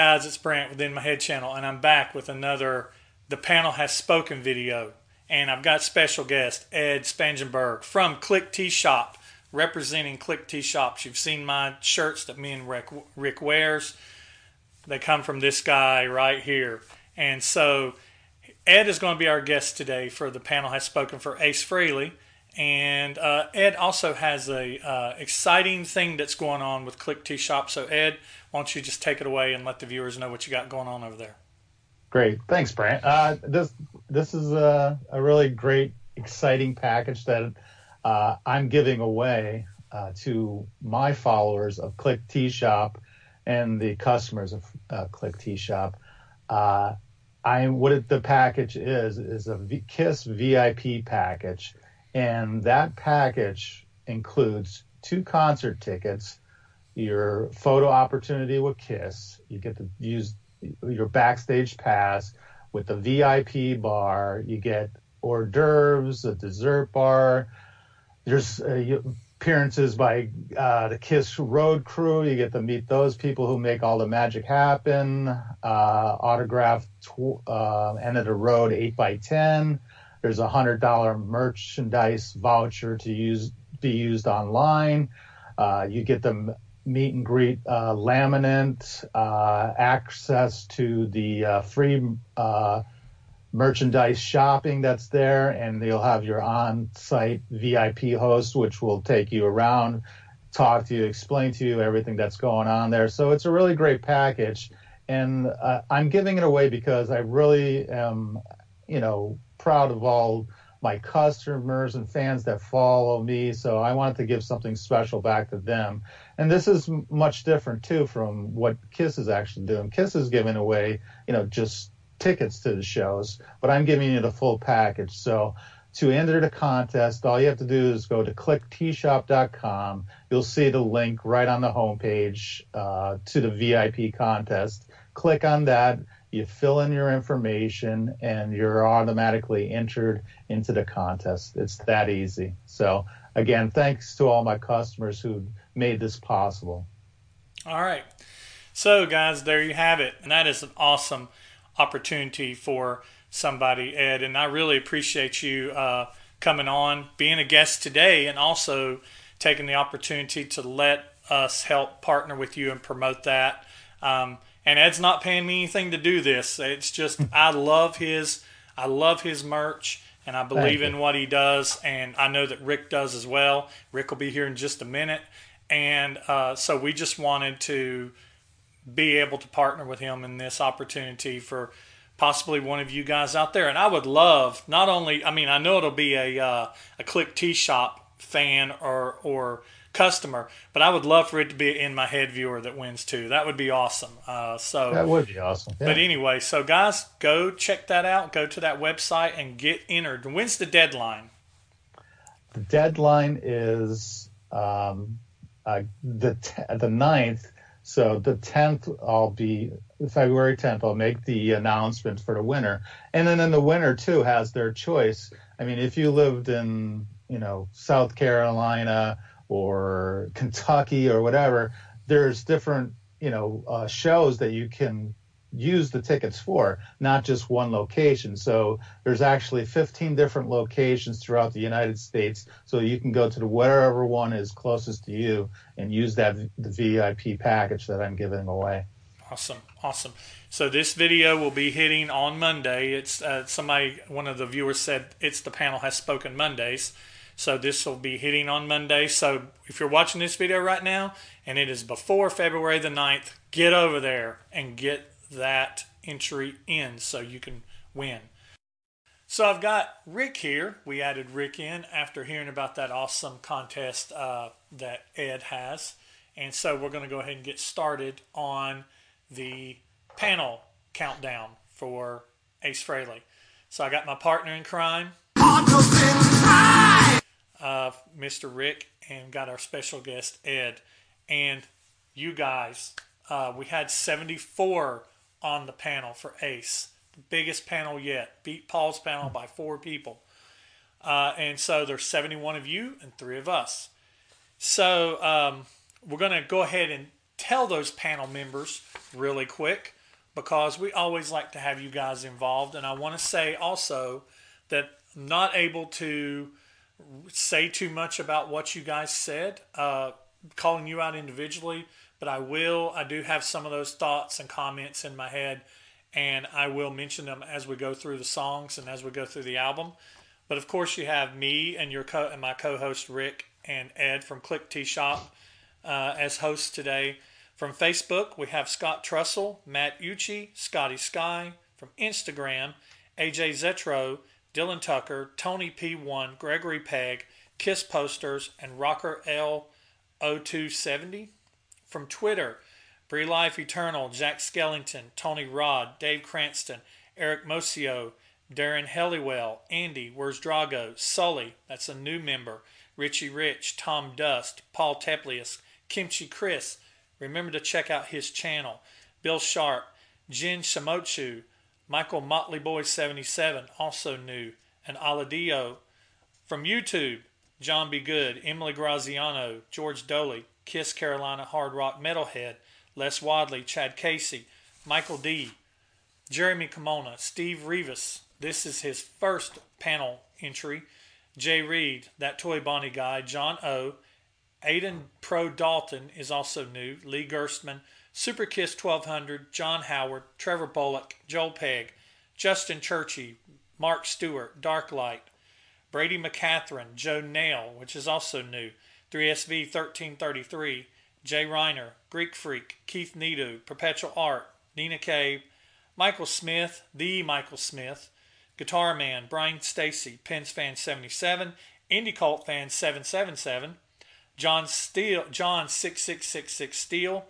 Guys, it's Brant within my head channel, and I'm back with another The Panel Has Spoken video. And I've got special guest Ed Spangenberg from Click T Shop, representing Click T Shops. You've seen my shirts that me and Rick, Rick wears. They come from this guy right here. And so Ed is going to be our guest today for The Panel Has Spoken for Ace Frehley. And uh, Ed also has a uh, exciting thing that's going on with Click T Shop. So Ed, why don't you just take it away and let the viewers know what you got going on over there? Great, thanks, Brant. Uh, this this is a, a, really great, exciting package that uh, I'm giving away uh, to my followers of Click Tee Shop and the customers of uh, Click Tee Shop. I what it, the package is is a v- Kiss VIP package and that package includes two concert tickets, your photo opportunity with Kiss. You get to use your backstage pass with the VIP bar. You get hors d'oeuvres, a dessert bar. There's uh, appearances by uh, the Kiss Road Crew. You get to meet those people who make all the magic happen. Uh, autographed tw- uh, end of the road 8 by 10 there's a hundred dollar merchandise voucher to use be used online. Uh, you get the meet and greet uh, laminate, uh, access to the uh, free uh, merchandise shopping that's there, and you'll have your on-site VIP host, which will take you around, talk to you, explain to you everything that's going on there. So it's a really great package, and uh, I'm giving it away because I really am, you know, proud of all my customers and fans that follow me. So I wanted to give something special back to them. And this is much different too from what Kiss is actually doing. Kiss is giving away, you know, just tickets to the shows, but I'm giving you the full package. So to enter the contest, all you have to do is go to clickteeshop.com. You'll see the link right on the homepage uh, to the VIP contest. Click on that you fill in your information and you're automatically entered into the contest. It's that easy. So again, thanks to all my customers who made this possible. All right. So guys, there you have it. And that is an awesome opportunity for somebody, Ed. And I really appreciate you uh, coming on, being a guest today, and also taking the opportunity to let us help partner with you and promote that. Um, and Ed's not paying me anything to do this. It's just I love his I love his merch and I believe in what he does and I know that Rick does as well. Rick will be here in just a minute. And uh, so we just wanted to be able to partner with him in this opportunity for possibly one of you guys out there. And I would love not only I mean I know it'll be a uh, a Click T Shop fan or or customer. But I would love for it to be in my head viewer that wins too. That would be awesome. Uh, so that would be awesome. Yeah. But anyway, so guys, go check that out. Go to that website and get entered. When's the deadline? The deadline is um, the t- the 9th. So the 10th, I'll be February 10th. I'll make the announcement for the winner, and then then the winner too has their choice. I mean, if you lived in you know South Carolina or Kentucky or whatever, there's different, you know, uh, shows that you can use the tickets for, not just one location. So there's actually 15 different locations throughout the United States. So you can go to the wherever one is closest to you and use that the VIP package that I'm giving away. Awesome, awesome. So this video will be hitting on Monday. It's uh, somebody, one of the viewers said it's the panel has spoken Mondays. So this will be hitting on Monday. So if you're watching this video right now and it is before February the 9th, get over there and get that entry in so you can win. So I've got Rick here. We added Rick in after hearing about that awesome contest uh, that Ed has. And so we're going to go ahead and get started on the panel countdown for Ace Frehley. So I got my partner in crime uh, Mr. Rick and got our special guest Ed. And you guys, uh, we had 74 on the panel for Ace, the biggest panel yet. Beat Paul's panel by four people. Uh, and so there's 71 of you and three of us. So um, we're going to go ahead and tell those panel members really quick because we always like to have you guys involved. And I want to say also that I'm not able to say too much about what you guys said, uh, calling you out individually, but I will. I do have some of those thoughts and comments in my head, and I will mention them as we go through the songs and as we go through the album. But of course, you have me and your co- and my co-host Rick and Ed from Click T Shop uh, as hosts today. From Facebook, we have Scott Trussell, Matt Ucci, Scotty Sky. From Instagram, AJ Zetro, Dylan Tucker, Tony P1, Gregory Peg, Kiss Posters, and Rocker L0270. From Twitter, Bree Life Eternal, Jack Skellington, Tony Rod, Dave Cranston, Eric Mosio, Darren Helliwell, Andy, Where's Drago, Sully, that's a new member, Richie Rich, Tom Dust, Paul Teplius, Kimchi Chris, Remember to check out his channel. Bill Sharp, Jin Shamochu, Michael Motley Boy 77, also new, and Aladio. From YouTube, John B. Good, Emily Graziano, George Doley, Kiss Carolina Hard Rock Metalhead, Les Wadley, Chad Casey, Michael D., Jeremy Kimona, Steve Rivas. This is his first panel entry. Jay Reed, That Toy Bonnie Guy, John O., Aiden Pro Dalton is also new. Lee Gerstmann, Super Kiss 1200, John Howard, Trevor Bullock, Joel Pegg, Justin Churchy, Mark Stewart, Darklight, Brady McCatherine, Joe Nail, which is also new, 3SV 1333, Jay Reiner, Greek Freak, Keith Nedo, Perpetual Art, Nina Cave, Michael Smith, the Michael Smith, Guitar Man, Brian Stacy, Pens Fan 77, Indie Cult Fan 777, John Steele, John 6666 Steele,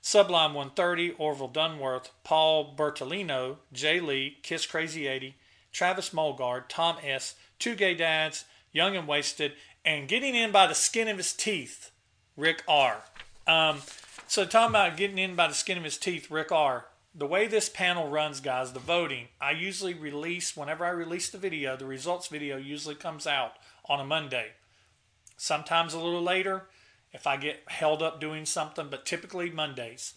Sublime 130, Orville Dunworth, Paul Bertolino, Jay Lee, Kiss Crazy 80, Travis Mulgard, Tom S., Two Gay Dads, Young and Wasted, and getting in by the skin of his teeth, Rick R. Um, so talking about getting in by the skin of his teeth, Rick R. The way this panel runs, guys, the voting, I usually release whenever I release the video. The results video usually comes out on a Monday sometimes a little later if I get held up doing something, but typically Mondays.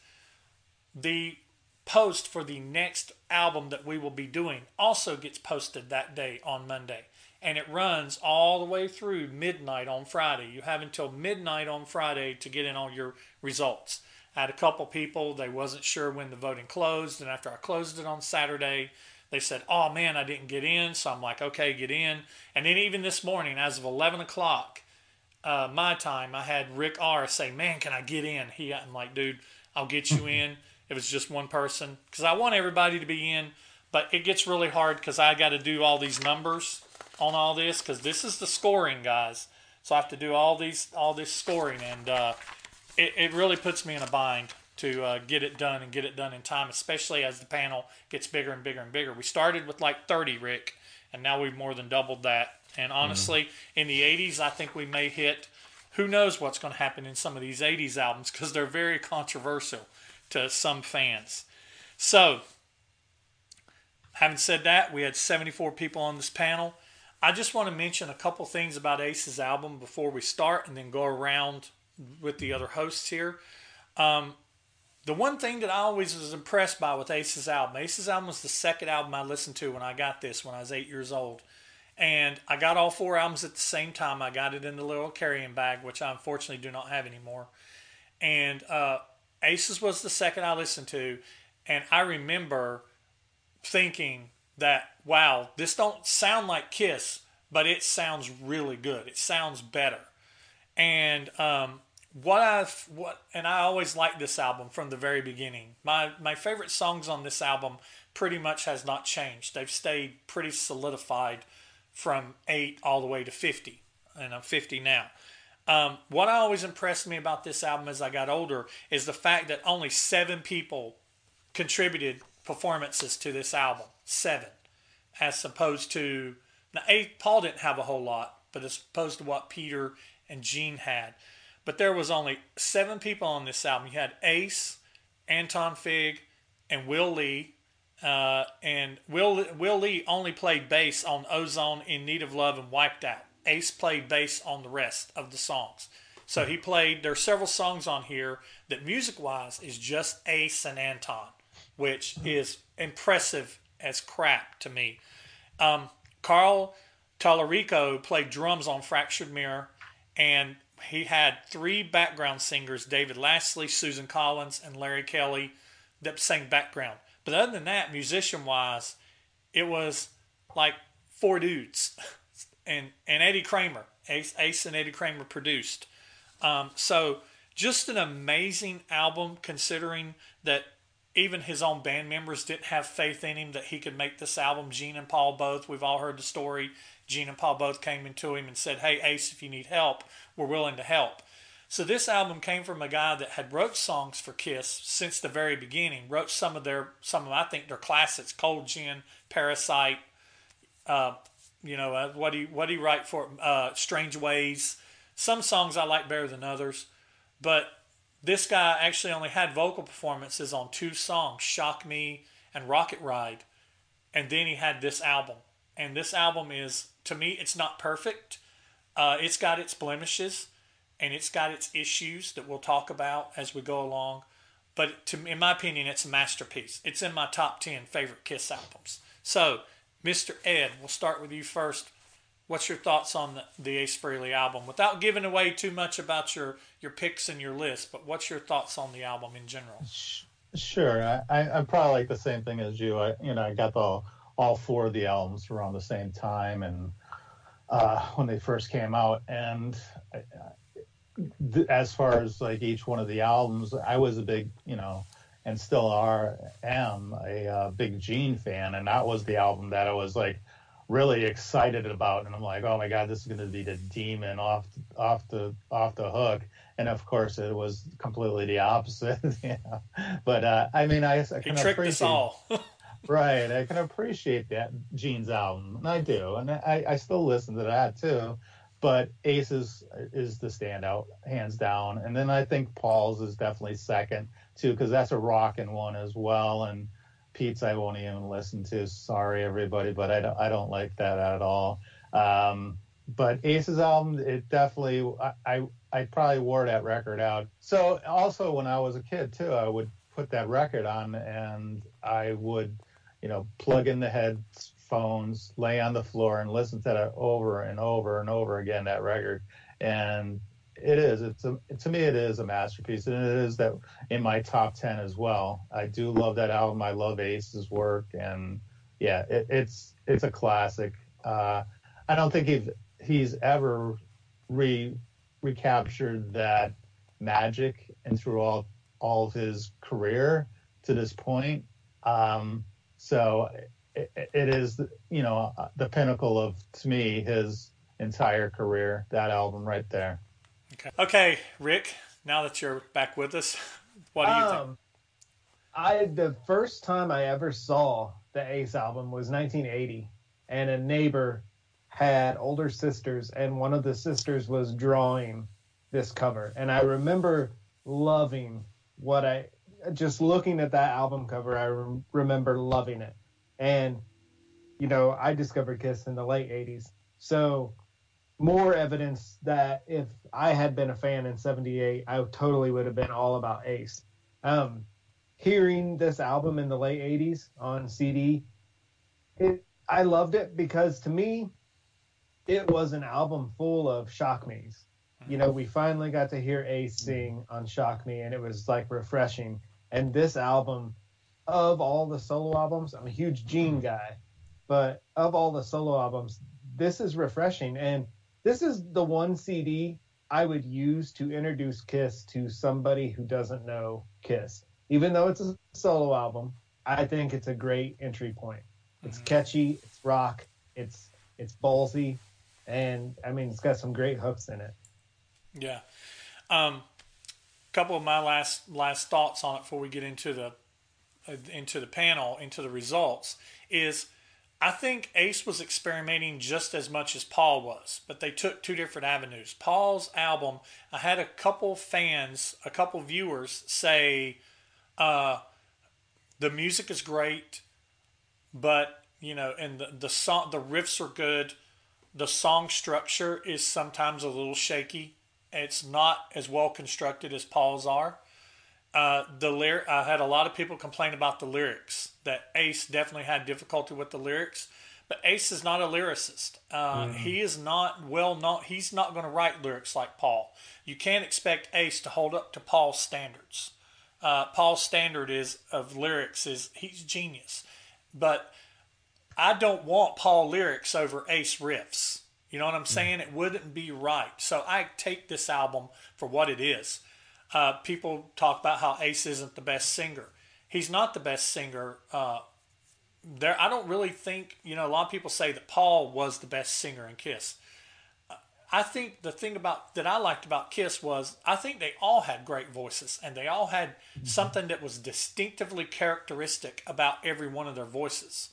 The post for the next album that we will be doing also gets posted that day on Monday. And it runs all the way through midnight on Friday. You have until midnight on Friday to get in all your results. I had a couple people, they wasn't sure when the voting closed, and after I closed it on Saturday, they said, "Oh man, I didn't get in." So I'm like, "Okay, get in." And then even this morning, as of 11 o'clock, uh, my time, I had Rick R say, "Man, can I get in?" He, I'm like, "Dude, I'll get you in." It was just one person because I want everybody to be in, but it gets really hard because I got to do all these numbers on all this because this is the scoring, guys. So I have to do all these all this scoring, and uh, it, it really puts me in a bind to uh, get it done and get it done in time, especially as the panel gets bigger and bigger and bigger. We started with like 30, Rick, and now we've more than doubled that. And honestly, mm-hmm. in the 80s, I think we may hit. Who knows what's going to happen in some of these 80s albums because they're very controversial to some fans. So, having said that, we had 74 people on this panel. I just want to mention a couple things about Ace's album before we start and then go around with the other hosts here. Um, the one thing that I always was impressed by with Ace's album, Ace's album was the second album I listened to when I got this when I was eight years old. And I got all four albums at the same time. I got it in the little carrying bag, which I unfortunately do not have anymore. And uh, Aces was the second I listened to. And I remember thinking that, wow, this don't sound like Kiss, but it sounds really good. It sounds better. And um, what I've what and I always liked this album from the very beginning. My my favorite songs on this album pretty much has not changed. They've stayed pretty solidified from eight all the way to 50, and I'm 50 now. Um, what always impressed me about this album as I got older is the fact that only seven people contributed performances to this album. Seven, as opposed to now eight. Paul didn't have a whole lot, but as opposed to what Peter and Gene had. But there was only seven people on this album. You had Ace, Anton Fig, and Will Lee, uh, and Will Will Lee only played bass on Ozone, In Need of Love, and Wiped Out. Ace played bass on the rest of the songs. So he played. There are several songs on here that music wise is just Ace and Anton, which is impressive as crap to me. Um, Carl Tallarico played drums on Fractured Mirror, and he had three background singers David Lasley, Susan Collins, and Larry Kelly that sang background. But other than that, musician wise, it was like four dudes. And, and Eddie Kramer, Ace, Ace and Eddie Kramer produced. Um, so just an amazing album considering that even his own band members didn't have faith in him that he could make this album. Gene and Paul both, we've all heard the story. Gene and Paul both came into him and said, Hey, Ace, if you need help, we're willing to help. So this album came from a guy that had wrote songs for Kiss since the very beginning. Wrote some of their, some of I think their classics: Cold Gin, Parasite. Uh, you know uh, what he what he write for uh, Strange Ways. Some songs I like better than others, but this guy actually only had vocal performances on two songs, Shock Me and Rocket Ride. And then he had this album. And this album is, to me, it's not perfect. Uh, it's got its blemishes and it's got its issues that we'll talk about as we go along. But to, in my opinion, it's a masterpiece. It's in my top 10 favorite Kiss albums. So, Mr. Ed, we'll start with you first. What's your thoughts on the, the Ace Frehley album? Without giving away too much about your, your picks and your list, but what's your thoughts on the album in general? Sure, I, I, am probably like the same thing as you. I, you know, I got the all four of the albums around the same time, and uh, when they first came out, and I, as far as like each one of the albums, I was a big, you know, and still are am a uh, big Gene fan, and that was the album that I was like really excited about, and I'm like, oh my god, this is going to be the demon off off the off the hook. And of course, it was completely the opposite. yeah. But uh, I mean, I, I can he tricked us all. right, I can appreciate that Gene's album, and I do, and I, I still listen to that too. But Ace is, is the standout, hands down. And then I think Paul's is definitely second too, because that's a rocking one as well. And Pete's I won't even listen to. Sorry, everybody, but I don't, I don't like that at all. Um, but Ace's album, it definitely, I, I, I probably wore that record out. So also when I was a kid too, I would put that record on and I would, you know, plug in the headphones, lay on the floor and listen to that over and over and over again, that record. And it is. To me, it is a masterpiece, and it is that in my top ten as well. I do love that album. I love Ace's work, and yeah, it, it's it's a classic. Uh, I don't think he's he's ever re recaptured that magic and through all all of his career to this point. Um, so it, it is, you know, the pinnacle of to me his entire career. That album right there. Okay. Okay, Rick. Now that you're back with us, what do you um, think? I the first time I ever saw the Ace album was 1980, and a neighbor had older sisters, and one of the sisters was drawing this cover, and I remember loving what I just looking at that album cover. I re- remember loving it, and you know I discovered Kiss in the late 80s, so more evidence that if I had been a fan in 78, I totally would have been all about Ace. Um, hearing this album in the late 80s on CD, it, I loved it because to me, it was an album full of shock me's. You know, we finally got to hear Ace sing on Shock Me, and it was like refreshing. And this album, of all the solo albums, I'm a huge Gene guy, but of all the solo albums, this is refreshing. And this is the one CD I would use to introduce Kiss to somebody who doesn't know Kiss. Even though it's a solo album, I think it's a great entry point. It's mm-hmm. catchy, it's rock, it's it's ballsy, and I mean it's got some great hooks in it. Yeah. Um, a couple of my last last thoughts on it before we get into the uh, into the panel, into the results is I think Ace was experimenting just as much as Paul was, but they took two different avenues. Paul's album, I had a couple fans, a couple viewers say, uh, the music is great, but you know, and the the song, the riffs are good. The song structure is sometimes a little shaky, It's not as well constructed as Paul's are. Uh, the lyric, I had a lot of people complain about the lyrics. That Ace definitely had difficulty with the lyrics, but Ace is not a lyricist. Uh, mm-hmm. He is not well known. He's not going to write lyrics like Paul. You can't expect Ace to hold up to Paul's standards. Uh, Paul's standard is of lyrics is he's genius, but I don't want Paul lyrics over Ace riffs. You know what I'm saying? It wouldn't be right. So I take this album for what it is. Uh, people talk about how Ace isn't the best singer. He's not the best singer. Uh, there, I don't really think you know. A lot of people say that Paul was the best singer in Kiss. I think the thing about that I liked about Kiss was I think they all had great voices and they all had something that was distinctively characteristic about every one of their voices.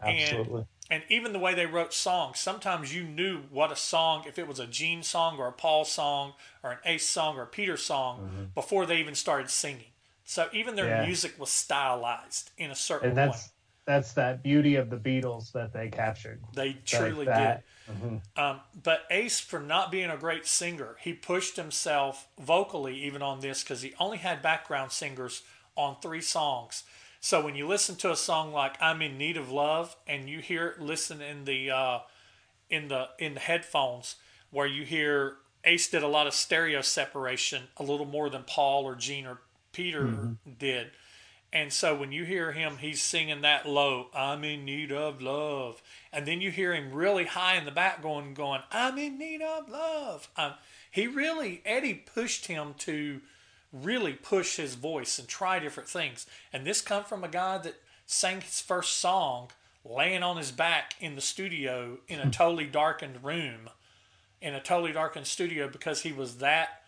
Absolutely. And, and even the way they wrote songs, sometimes you knew what a song, if it was a Gene song or a Paul song or an Ace song or a Peter song, mm-hmm. before they even started singing. So even their yeah. music was stylized in a certain and that's, way. That's that beauty of the Beatles that they captured. They truly like did. Mm-hmm. Um, but Ace, for not being a great singer, he pushed himself vocally even on this because he only had background singers on three songs. So when you listen to a song like "I'm in Need of Love" and you hear it, listen in the uh, in the in the headphones where you hear Ace did a lot of stereo separation, a little more than Paul or Gene or Peter mm-hmm. did. And so when you hear him, he's singing that low, I'm in need of love. And then you hear him really high in the back going, going, I'm in need of love. Um, he really, Eddie pushed him to really push his voice and try different things. And this come from a guy that sang his first song laying on his back in the studio in a hmm. totally darkened room, in a totally darkened studio because he was that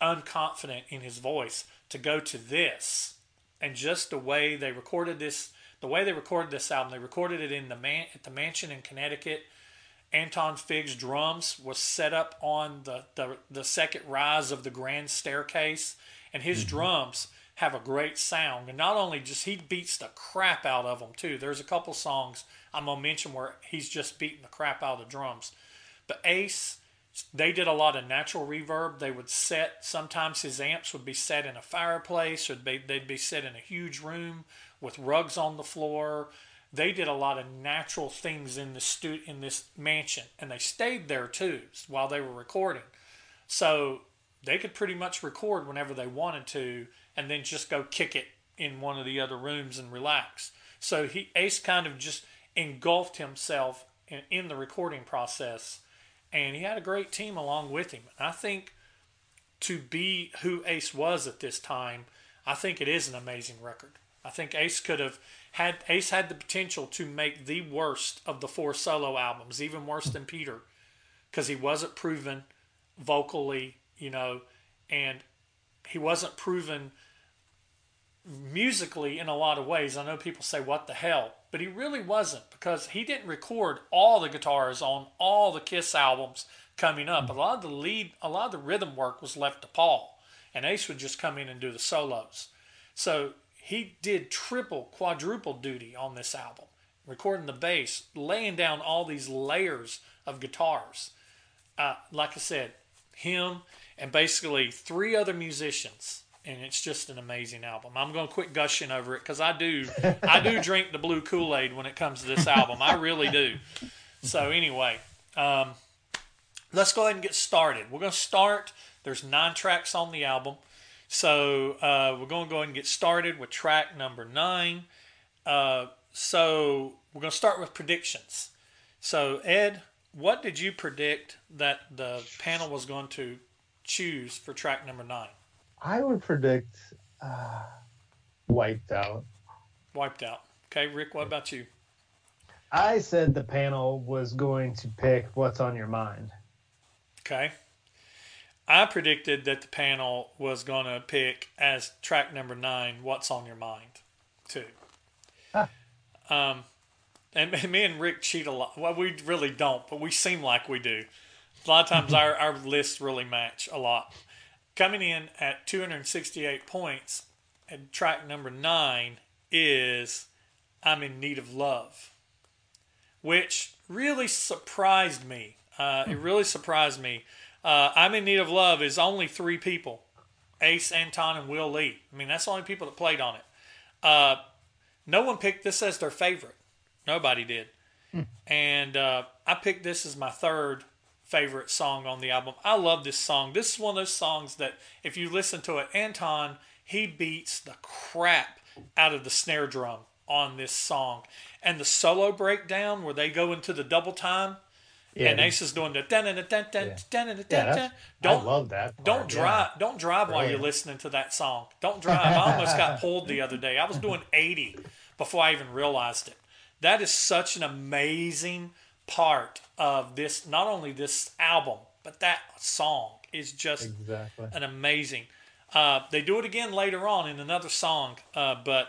unconfident in his voice to go to this. And just the way they recorded this, the way they recorded this album, they recorded it in the man at the mansion in Connecticut. Anton Fig's drums was set up on the, the, the second rise of the grand staircase and his mm-hmm. drums have a great sound. And not only just he beats the crap out of them too. There's a couple songs I'm gonna mention where he's just beating the crap out of the drums. But Ace, they did a lot of natural reverb. They would set sometimes his amps would be set in a fireplace, or they'd, they'd be set in a huge room with rugs on the floor. They did a lot of natural things in the stu- in this mansion, and they stayed there too while they were recording. So they could pretty much record whenever they wanted to and then just go kick it in one of the other rooms and relax. So he Ace kind of just engulfed himself in, in the recording process and he had a great team along with him. I think to be who Ace was at this time, I think it is an amazing record. I think Ace could have had Ace had the potential to make the worst of the four solo albums, even worse than Peter, because he wasn't proven vocally you know, and he wasn't proven musically in a lot of ways. I know people say, what the hell? But he really wasn't because he didn't record all the guitars on all the Kiss albums coming up. A lot of the lead, a lot of the rhythm work was left to Paul, and Ace would just come in and do the solos. So he did triple, quadruple duty on this album, recording the bass, laying down all these layers of guitars. Uh, like I said, him and basically three other musicians and it's just an amazing album. I'm going to quit gushing over it because I do, I do drink the blue Kool Aid when it comes to this album. I really do. So anyway, um, let's go ahead and get started. We're going to start. There's nine tracks on the album, so uh, we're going to go ahead and get started with track number nine. Uh, so we're going to start with predictions. So Ed, what did you predict that the panel was going to choose for track number nine? I would predict uh, Wiped Out. Wiped Out. Okay, Rick, what about you? I said the panel was going to pick What's on Your Mind. Okay. I predicted that the panel was going to pick as track number nine, What's on Your Mind, too. Huh. Um, and me and Rick cheat a lot. Well, we really don't, but we seem like we do. A lot of times our, our lists really match a lot. Coming in at 268 points, and track number nine is I'm in Need of Love, which really surprised me. Uh, it really surprised me. Uh, I'm in need of love is only three people, Ace, Anton, and Will Lee. I mean, that's the only people that played on it. Uh, no one picked this as their favorite. Nobody did. And uh, I picked this as my third favorite song on the album. I love this song. This is one of those songs that if you listen to it, Anton he beats the crap out of the snare drum on this song, and the solo breakdown where they go into the double time. Yeah. And Ace is doing the dun dun dun dun dun Yeah. dun dun Yeah, dun. I Don't love that. part, don't yeah. drive. Don't drive while you're listening to that song. Don't drive. I almost got pulled the other day. I was doing 80 before I even realized it. That is such an amazing part of this. Not only this album, but that song is just Exactly. an amazing. Uh, they do it again later on in another song, uh, but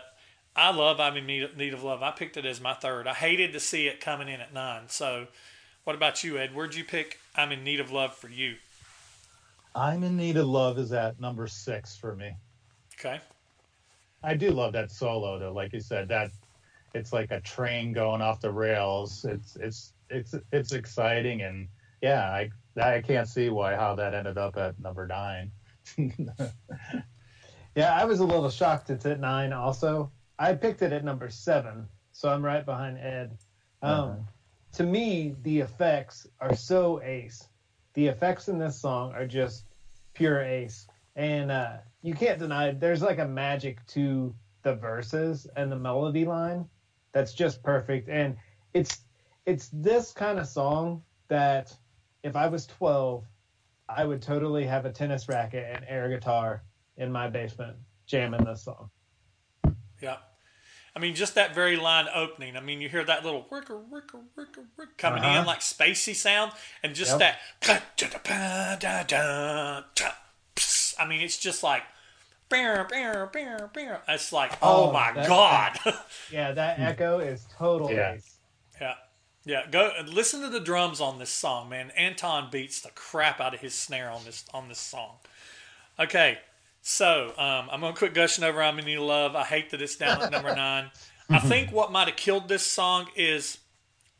I love "I'm in Need Need of Love." I picked it as my third. I hated to see it coming in at nine. So, what about you, Ed? Where'd you pick "I'm in Need of Love" for you? I'm in need of love is at number six for me. Okay. I do love that solo though. Like you said, that it's like a train going off the rails. It's it's it's it's exciting and yeah, I I can't see why how that ended up at number nine. Yeah, I was a little shocked it's at nine. Also, I picked it at number seven, so I'm right behind Ed. Um, Uh-huh. To me, the effects are so ace. The effects in this song are just pure ace, and uh, you can't deny it. there's like a magic to the verses and the melody line that's just perfect. And it's it's this kind of song that if I was 12, I would totally have a tennis racket and air guitar in my basement jamming this song. Yeah. I mean, just that very line opening. I mean, you hear that little wicker, wicker, wicker, wicker coming Uh-huh. in like spacey sound, and just Yep. that. I mean, it's just like. It's like, oh, Oh, my that- God. Yeah, that echo is total Yeah. Yeah. Go listen to the drums on this song, man. Anton beats the crap out of his snare on this on this song. Okay. So um, I'm gonna quit gushing over "I'm in Need of Love." I hate that it's down at number nine. I think what might have killed this song is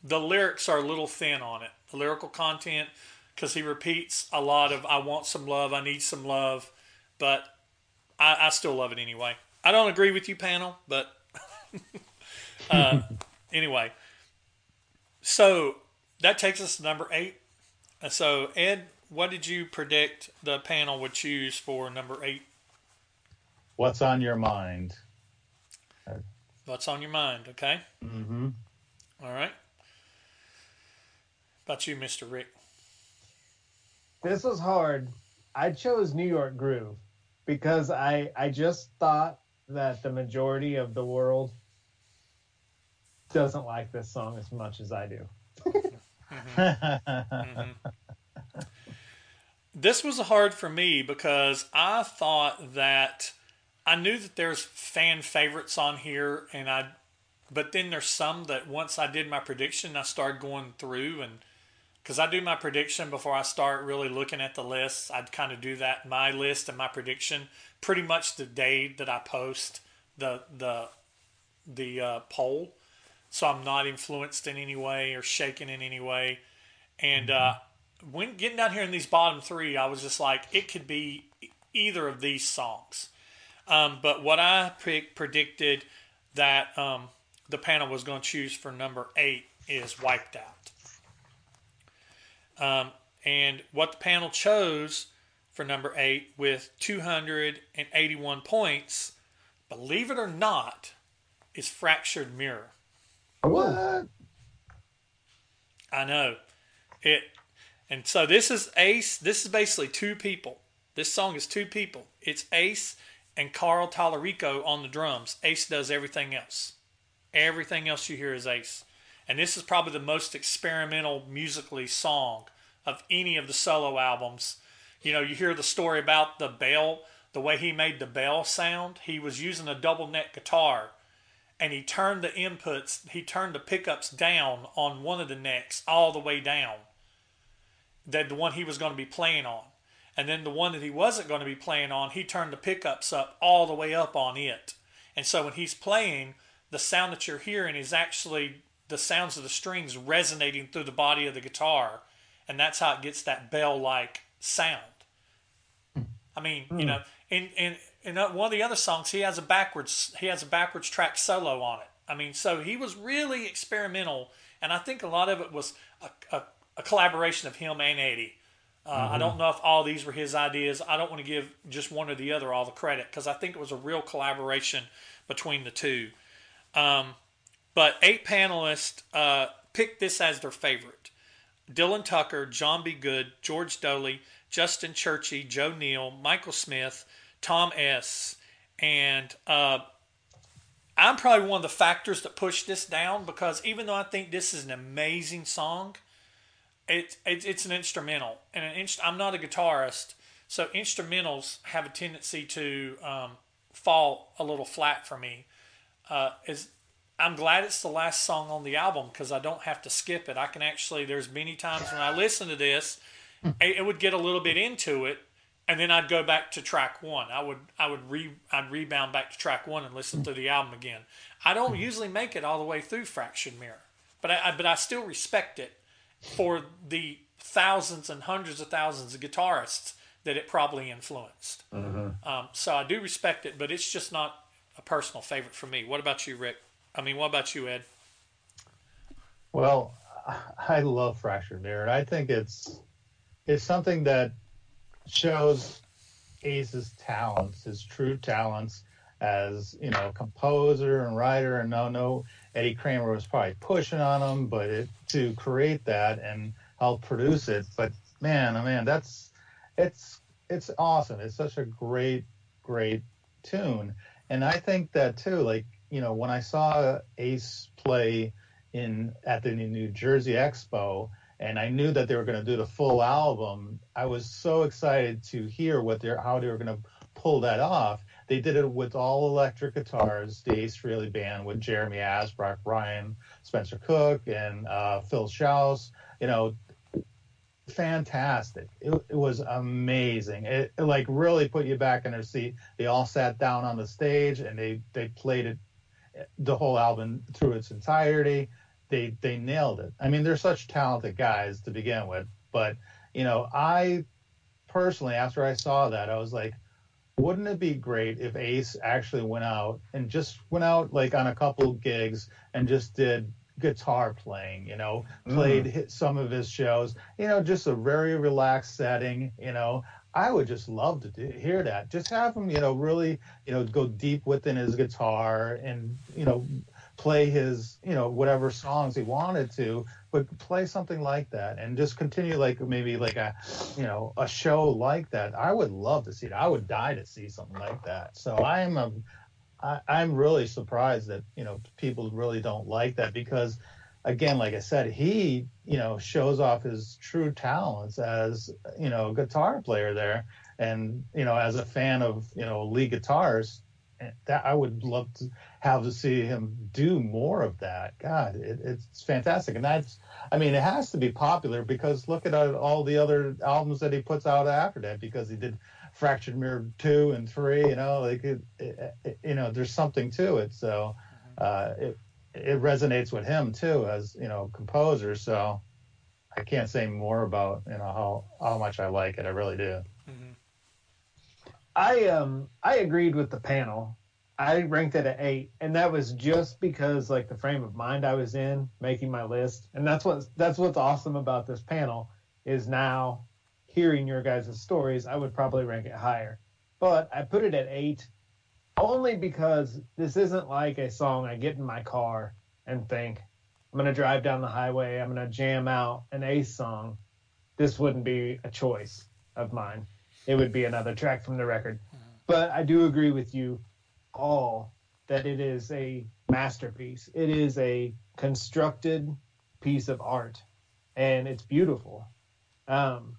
the lyrics are a little thin on it, the lyrical content, because he repeats a lot of "I want some love," "I need some love," but I, I still love it anyway. I don't agree with you, panel, but uh, anyway. So that takes us to number eight. So Ed, what did you predict the panel would choose for number eight? What's on your mind? What's on your mind? Okay. Mm-hmm. All right. About you, Mr. Rick. This was hard. I chose New York Groove because I I just thought that the majority of the world doesn't like this song as much as I do. This was hard for me because I thought that I knew that there's fan favorites on here, and I, but then there's some that once I did my prediction, I started going through and because I do my prediction before I start really looking at the lists. I'd kind of do that my list and my prediction pretty much the day that I post the the the uh, poll, so I'm not influenced in any way or shaken in any way. And uh, when getting down here in these bottom three, I was just like, it could be either of these songs. Um, but what I pick, predicted that um, the panel was going to choose for number eight is Wiped Out. Um, and what the panel chose for number eight with 281 points, believe it or not, is Fractured Mirror. What? I know it, and so this is Ace. This is basically two people. This song is two people. It's Ace and Carl Tallarico on the drums. Ace does everything else. Everything else you hear is Ace, and this is probably the most experimental musically song of any of the solo albums. You know, you hear the story about the bell, the way he made the bell sound. He was using a double neck guitar and he turned the inputs, he turned the pickups down on one of the necks all the way down. That the one he was going to be playing on. And then the one that he wasn't going to be playing on, he turned the pickups up all the way up on it. And so when he's playing, the sound that you're hearing is actually the sounds of the strings resonating through the body of the guitar. And that's how it gets that bell like sound. I mean, mm. you know, in in in one of the other songs, he has a backwards he has a backwards track solo on it. I mean, so he was really experimental, and I think a lot of it was a, a, a collaboration of him and Eddie. Uh, mm-hmm. I don't know if all these were his ideas. I don't want to give just one or the other all the credit because I think it was a real collaboration between the two. Um, but eight panelists uh, picked this as their favorite. Dylan Tucker, John B. Good, George Doley, Justin Churchy, Joe Neal, Michael Smith, Tom S. And uh, I'm probably one of the factors that pushed this down because even though I think this is an amazing song – it, it, it's an instrumental, and an inst- I'm not a guitarist, so instrumentals have a tendency to um, fall a little flat for me. Uh, is I'm glad it's the last song on the album because I don't have to skip it. I can actually. There's many times when I listen to this, it, it would get a little bit into it, and then I'd go back to track one. I would I would re I'd rebound back to track one and listen to the album again. I don't usually make it all the way through Fractured Mirror, but I, I but I still respect it for the thousands and hundreds of thousands of guitarists that it probably influenced. Mm-hmm. Um, so I do respect it, but it's just not a personal favorite for me. What about you, Rick? I mean, what about you, Ed? Well, I love Fractured Mirror. I think it's it's something that shows Ace's talents, his true talents as you know, composer and writer. And no, no, Eddie Kramer was probably pushing on him, but it, to create that and help produce it. But man, oh man, that's it's it's awesome. It's such a great, great tune. And I think that too, like, you know, when I saw Ace play in at the New Jersey Expo and I knew that they were going to do the full album, I was so excited to hear what they're how they were going to pull that off they did it with all electric guitars, the Ace Frehley band with Jeremy Asbrock, Ryan Spencer Cook, and uh, Phil Shouse. You know, fantastic. It, it was amazing. It, it, like really put you back in their seat. They all sat down on the stage and they they played it the whole album through its entirety. They they nailed it. I mean, they're such talented guys to begin with, but you know, I personally after I saw that, I was like, wouldn't it be great if Ace actually went out and just went out like on a couple gigs and just did guitar playing, you know, played mm. some of his shows, you know, just a very relaxed setting, you know. I would just love to do, hear that. Just have him, you know, really, you know, go deep within his guitar and, you know, play his, you know, whatever songs he wanted to, but play something like that and just continue like maybe like a, you know, a show like that. I would love to see it. I would die to see something like that. So I'm a, um, I, I'm really surprised that you know people really don't like that because, again, like I said, he you know shows off his true talents as you know a guitar player there, and you know as a fan of you know lead guitars, eh, that I would love to have to see him do more of that. God, it, it's fantastic, and that's I mean it has to be popular because look at all the other albums that he puts out after that because he did Fractured Mirror two and three. You know, like it, it, it, you know, there's something to it, so uh, it it resonates with him too as you know composer. So I can't say more about you know how how much I like it. I really do. I um I agreed with the panel. I ranked it at eight, and that was just because like the frame of mind I was in making my list, and that's what that's what's awesome about this panel is now hearing your guys' stories, I would probably rank it higher, but I put it at eight only because this isn't like a song I get in my car and think I'm gonna drive down the highway, I'm gonna jam out an Ace song. This wouldn't be a choice of mine. It would be another track from the record. Mm-hmm. But I do agree with you all that it is a masterpiece. It is a constructed piece of art, and it's beautiful. Um,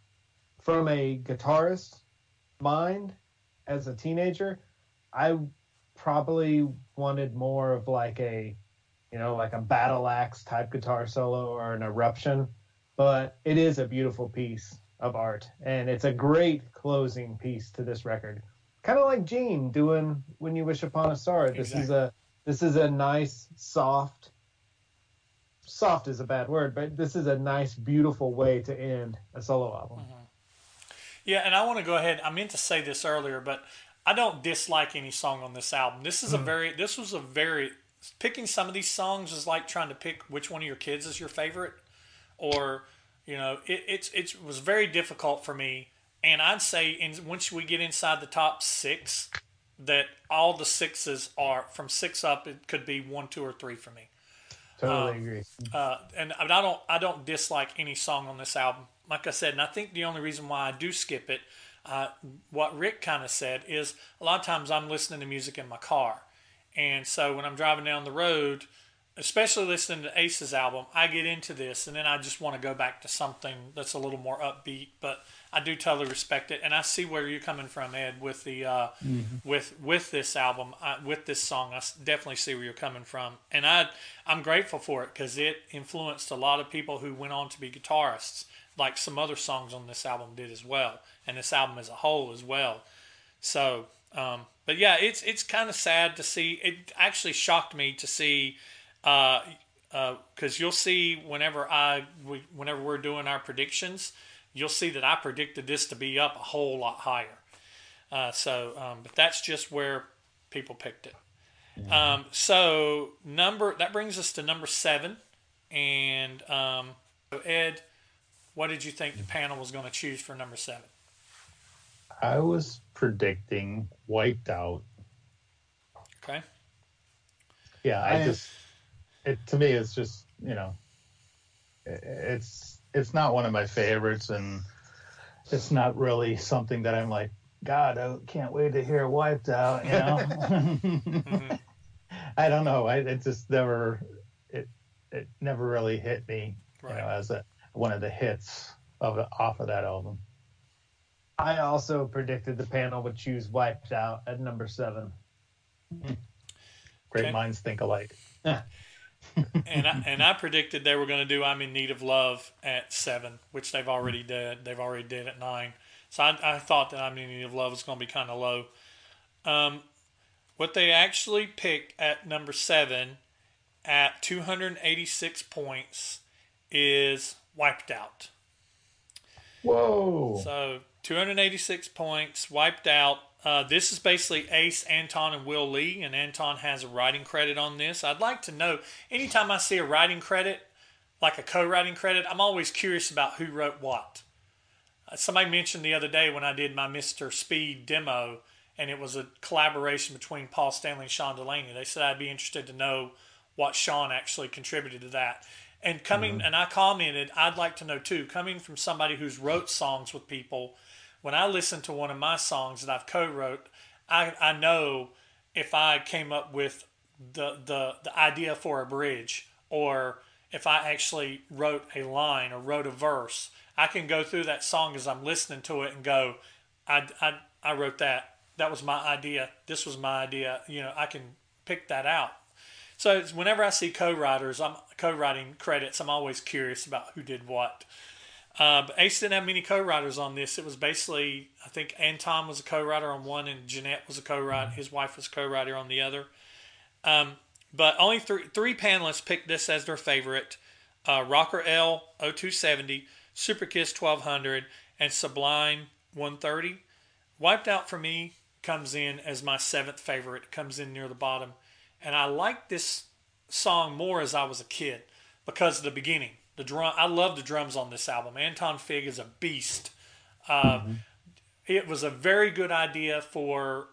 from a guitarist mind, as a teenager, I probably wanted more of like a, you know, like a battle axe type guitar solo or an eruption. But it is a beautiful piece of art, and it's a great closing piece to this record. Kind of like Gene doing "When You Wish Upon a Star." This exactly. is a this is a nice, soft. Soft is a bad word, but this is a nice, beautiful way to end a solo album. Mm-hmm. Yeah, and I want to go ahead. I meant to say this earlier, but I don't dislike any song on this album. This is a very this was a very picking some of these songs is like trying to pick which one of your kids is your favorite, or you know, it, it's it was very difficult for me. And I'd say, in, once we get inside the top six, that all the sixes are from six up. It could be one, two, or three for me. Totally agree. Uh, and I don't I don't dislike any song on this album. Like I said, and I think the only reason why I do skip it, uh, what Rick kind of said is a lot of times I'm listening to music in my car, and so when I'm driving down the road, especially listening to Ace's album, I get into this, and then I just want to go back to something that's a little more upbeat. But I do totally respect it, and I see where you're coming from, Ed, with the uh, mm-hmm. with with this album, uh, with this song. I definitely see where you're coming from, and I I'm grateful for it because it influenced a lot of people who went on to be guitarists, like some other songs on this album did as well, and this album as a whole as well. So, um, but yeah, it's it's kind of sad to see. It actually shocked me to see. Uh, because uh, you'll see whenever I we, whenever we're doing our predictions, you'll see that I predicted this to be up a whole lot higher. Uh, so, um, but that's just where people picked it. Um, so number that brings us to number seven, and um, so Ed, what did you think the panel was going to choose for number seven? I was predicting wiped out. Okay. Yeah, I, I just it to me it's just you know it's it's not one of my favorites, and it's not really something that I'm like, God, I can't wait to hear Wiped Out. You know, mm-hmm. I don't know. I it just never it it never really hit me, right. you know, as a one of the hits of off of that album. I also predicted the panel would choose Wiped Out at number seven. Great okay. minds think alike. and I, and I predicted they were going to do "I'm in Need of Love" at seven, which they've already did. They've already did at nine. So I, I thought that "I'm in Need of Love" was going to be kind of low. Um, what they actually picked at number seven, at 286 points, is "Wiped Out." Whoa! So 286 points, "Wiped Out." Uh, this is basically Ace, Anton, and Will Lee, and Anton has a writing credit on this. I'd like to know anytime I see a writing credit, like a co writing credit, I'm always curious about who wrote what. Uh, somebody mentioned the other day when I did my Mr. Speed demo, and it was a collaboration between Paul Stanley and Sean Delaney. They said I'd be interested to know what Sean actually contributed to that. And coming, mm-hmm. and I commented, I'd like to know too, coming from somebody who's wrote songs with people when I listen to one of my songs that I've co-wrote, I, I know if I came up with the, the the idea for a bridge or if I actually wrote a line or wrote a verse, I can go through that song as I'm listening to it and go, I, I, I wrote that. That was my idea. This was my idea. You know, I can pick that out. So whenever I see co-writers, I'm co-writing credits. I'm always curious about who did what. Uh, but Ace didn't have many co-writers on this. It was basically, I think Anton was a co-writer on one, and Jeanette was a co-writer. His wife was co-writer on the other. Um, but only three three panelists picked this as their favorite: uh, Rocker L 0270, Super Kiss 1200, and Sublime 130. Wiped Out for me comes in as my seventh favorite. It comes in near the bottom, and I like this song more as I was a kid because of the beginning the drum, I love the drums on this album. Anton Fig is a beast. Uh, mm-hmm. It was a very good idea for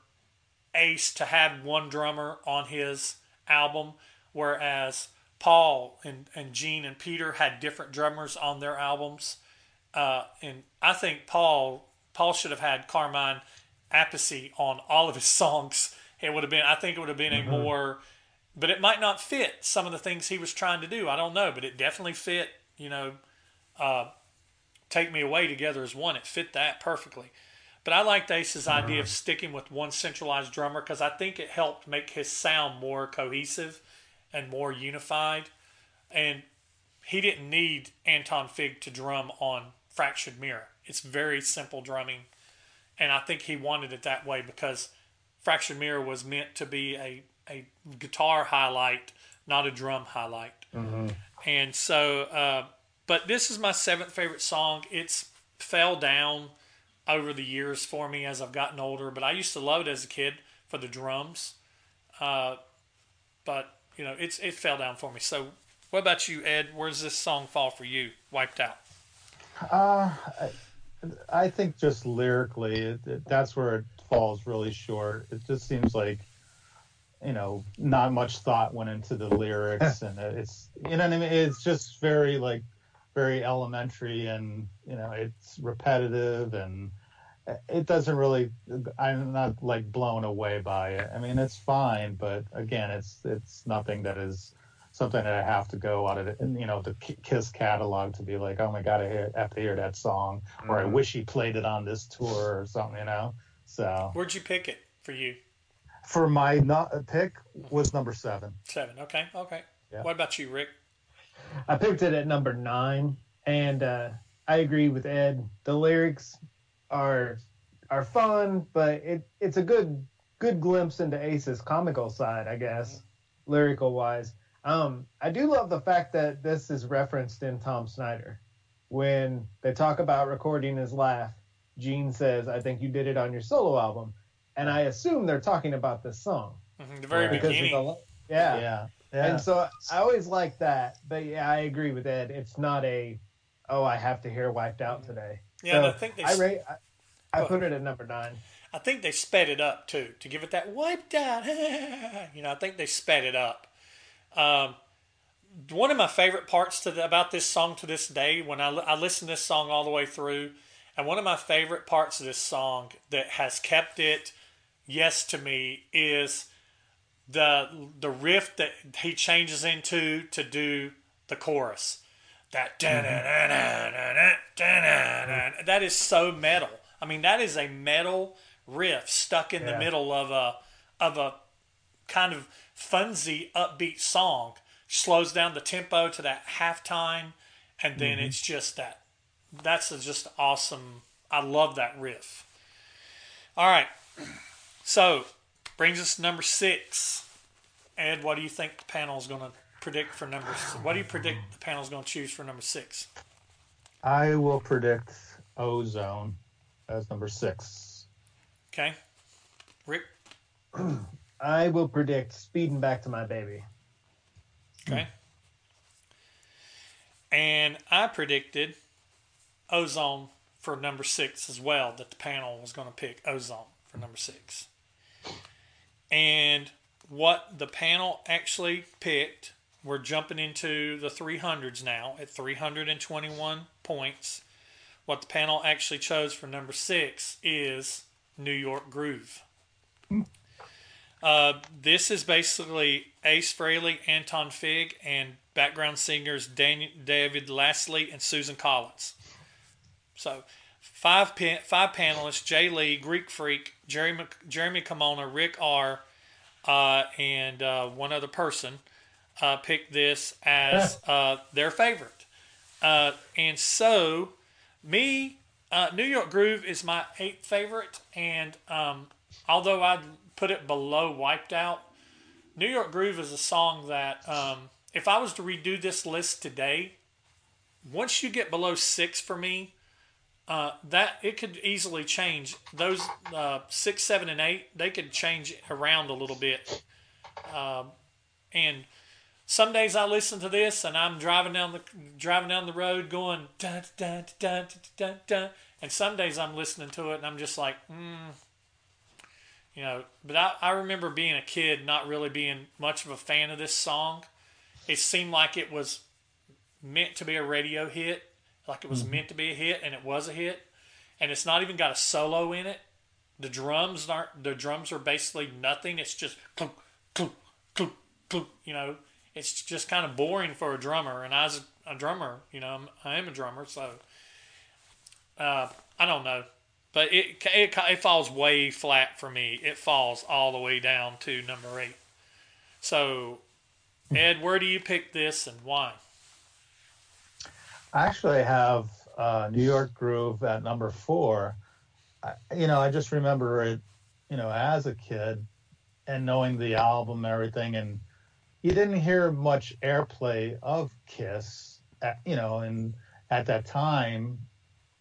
Ace to have one drummer on his album, whereas Paul and, and Gene and Peter had different drummers on their albums. Uh, and I think Paul Paul should have had Carmine Appice on all of his songs. It would have been I think it would have been mm-hmm. a more but it might not fit some of the things he was trying to do. I don't know, but it definitely fit. You know, uh, take me away together as one. It fit that perfectly. But I liked Ace's idea of sticking with one centralized drummer because I think it helped make his sound more cohesive and more unified. And he didn't need Anton Fig to drum on Fractured Mirror. It's very simple drumming. And I think he wanted it that way because Fractured Mirror was meant to be a a guitar highlight, not a drum highlight. Mm-hmm. And so, uh, but this is my seventh favorite song. It's fell down. over the years for me as I've gotten older. But I used to love it as a kid for the drums. Uh, but you know, it's it fell down for me. So, what about you, Ed? Where's this song fall for you? Wiped out. Uh, I, I think just lyrically, it, it, that's where it falls really short. It just seems like, you know, not much thought went into the lyrics, and it's you know what I mean. It's just very like very elementary, and you know, it's repetitive, and it doesn't really. I'm not like blown away by it. I mean, it's fine, but again, it's it's nothing that is something that I have to go out of it, you know, the Kiss catalog to be like, oh my god, I have to hear that song, or I mm-hmm. wish he played it on this tour or something, you know. So where'd you pick it for you? For my not, pick was number seven. Seven. Okay. Okay. Yeah. What about you, Rick? I picked it at number nine, and uh, I agree with Ed. The lyrics are are fun, but it it's a good good glimpse into Ace's comical side, I guess, mm-hmm. lyrical wise. Um, I do love the fact that this is referenced in Tom Snyder when they talk about recording his laugh. Gene says, I think you did it on your solo album. And I assume they're talking about this song. Mm-hmm, the very beginning. The, yeah. yeah. Yeah. And so I always like that. But yeah, I agree with Ed. It's not a, oh, I have to hear Wiped Out today. Yeah, so I think they. I, rate, I, I put it at number nine. I think they sped it up too to give it that wiped out. you know, I think they sped it up. Um, one of my favorite parts the, about this song to this day, when I, I listen to this song all the way through, and one of my favorite parts of this song that has kept it yes to me is the the riff that he changes into to do the chorus. That mm-hmm. that is so metal. I mean, that is a metal riff stuck in yeah. the middle of a of a kind of funsy, upbeat song. Slows down the tempo to that halftime, and then mm-hmm. it's just that that's just awesome. I love that riff. All right. So, brings us to number six. Ed, what do you think the panel is going to predict for number six? What do you predict the panel is going to choose for number six? I will predict Ozone as number six. Okay. Rick? I will predict Speeding Back to My Baby. Okay. And I predicted ozone for number six as well, that the panel was going to pick ozone for number six. And what the panel actually picked, we're jumping into the 300s now at 321 points. What the panel actually chose for number six is New York Groove. Uh, this is basically Ace Frehley, Anton Fig, and background singers David Lasley and Susan Collins. So, five five panelists: Jay Lee, Greek Freak, Jerry Jeremy Camona, Rick R, uh, and uh, one other person uh, picked this as uh, their favorite. Uh, and so, me, uh, New York Groove is my eighth favorite, and um, although I put it below Wiped Out, New York Groove is a song that um, if I was to redo this list today, once you get below six for me, uh, that it could easily change those uh, six, seven, and eight. They could change around a little bit, um, and some days I listen to this and I'm driving down the driving down the road going dun dun dun dun dun, dun and some days I'm listening to it and I'm just like, mm, you know. But I, I remember being a kid, not really being much of a fan of this song. It seemed like it was meant to be a radio hit, like it was mm-hmm. meant to be a hit, and it was a hit. And it's not even got a solo in it. The drums aren't. The drums are basically nothing. It's just clunk, clunk, clunk, clunk. You know, it's just kind of boring for a drummer. And I was a, a drummer. You know, I'm, I am a drummer, so uh, I don't know, but it, it it falls way flat for me. It falls all the way down to number eight. So, Ed, where do you pick this and why? I actually have uh, New York Groove at number four. I, you know, I just remember it, you know, as a kid and knowing the album and everything. And you didn't hear much airplay of Kiss, at, you know, and at that time.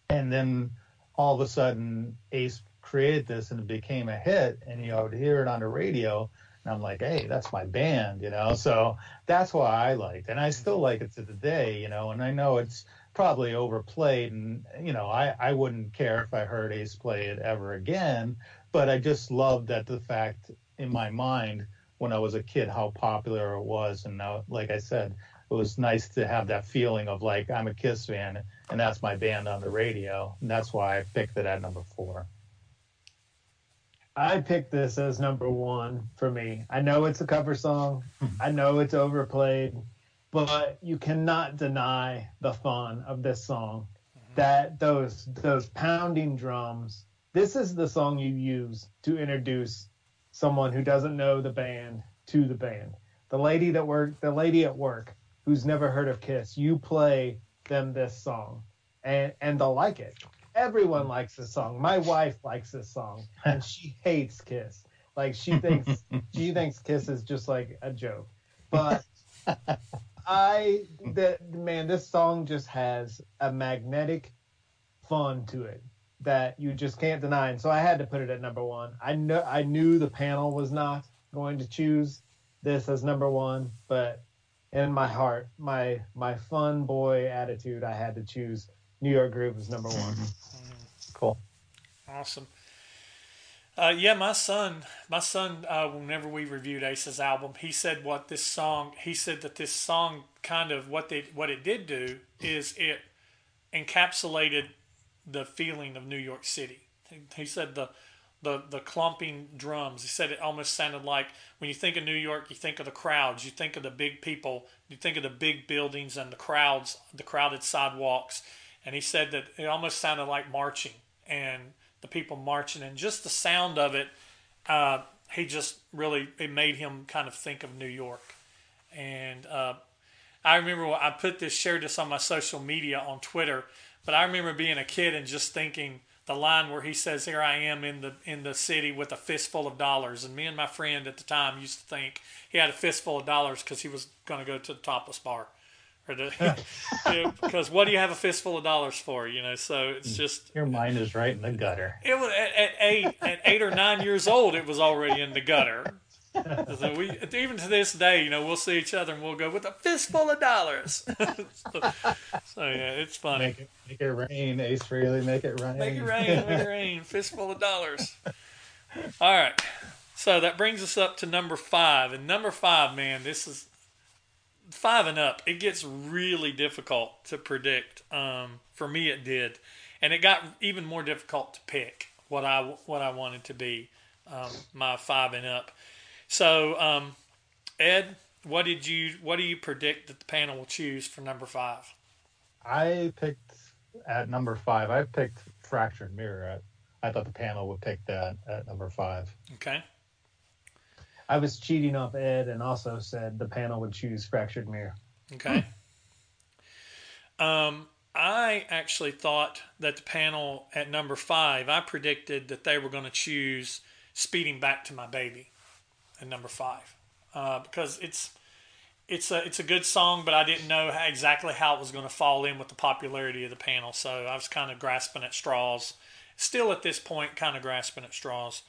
And then all of a sudden Ace created this and it became a hit, and you to hear it on the radio, and I'm like, hey, that's my band, you know. So that's why I liked, it. and I still mm-hmm. like it to the day, you know. And I know it's probably overplayed, and you know, I I wouldn't care if I heard Ace play it ever again, but I just loved that the fact in my mind when I was a kid how popular it was, and now, like I said, it was nice to have that feeling of like I'm a Kiss fan, and that's my band on the radio, and that's why I picked it at number four. I picked this as number one for me. I know it's a cover song. Hmm. I know it's overplayed, but you cannot deny the fun of this song. Hmm. That those those pounding drums. This is the song you use to introduce someone who doesn't know the band to the band. The lady that work, the lady at work who's never heard of Kiss, you play them this song, and and they'll like it. Everyone likes this song. My wife likes this song, and she hates Kiss. Like she thinks she thinks Kiss is just like a joke. But I that man, this song just has a magnetic fun to it that you just can't deny. And so I had to put it at number one. I know I knew the panel was not going to choose this as number one, but in my heart, my my fun boy attitude, I had to choose New York Groove as number one. Cool. Awesome. Uh, yeah, my son, my son, uh, whenever we reviewed Ace's album, he said what this song, he said that this song kind of what they, what it did do is it encapsulated the feeling of New York City. He, he said the, the, the clumping drums. He said it almost sounded like when you think of New York, you think of the crowds, you think of the big people, you think of the big buildings and the crowds, the crowded sidewalks. And he said that it almost sounded like marching and the people marching and just the sound of it. Uh, he just really it made him kind of think of New York. And uh, I remember I put this shared this on my social media on Twitter, but I remember being a kid and just thinking the line where he says, "Here I am in the in the city with a fistful of dollars," and me and my friend at the time used to think he had a fistful of dollars because he was going to go to the topless bar. Or because what do you have a fistful of dollars for? You know, so it's just your mind is right in the gutter. It was at, at eight, at eight or nine years old. It was already in the gutter. So we, even to this day, you know, we'll see each other and we'll go with a fistful of dollars. so, so, yeah, it's funny. Make it, make it rain, Ace Frehley. Make it rain. Make it rain. Make it rain. Fistful of dollars. All right. So that brings us up to number five. And number five, man, this is five and up, it gets really difficult to predict. Um, for me, it did, and it got even more difficult to pick what I what I wanted to be um, my five and up. So, um, Ed, what did you what do you predict that the panel will choose for number five? I picked at number five. I picked Fractured Mirror. I, I thought the panel would pick that at number five. Okay. I was cheating off Ed and also said the panel would choose Fractured Mirror. Okay. um, I actually thought that the panel at number five, I predicted that they were going to choose Speeding Back to My Baby at number five uh, because it's it's a it's a good song, but I didn't know how, exactly how it was going to fall in with the popularity of the panel, so I was kind of grasping at straws. Still at this point, kind of grasping at straws.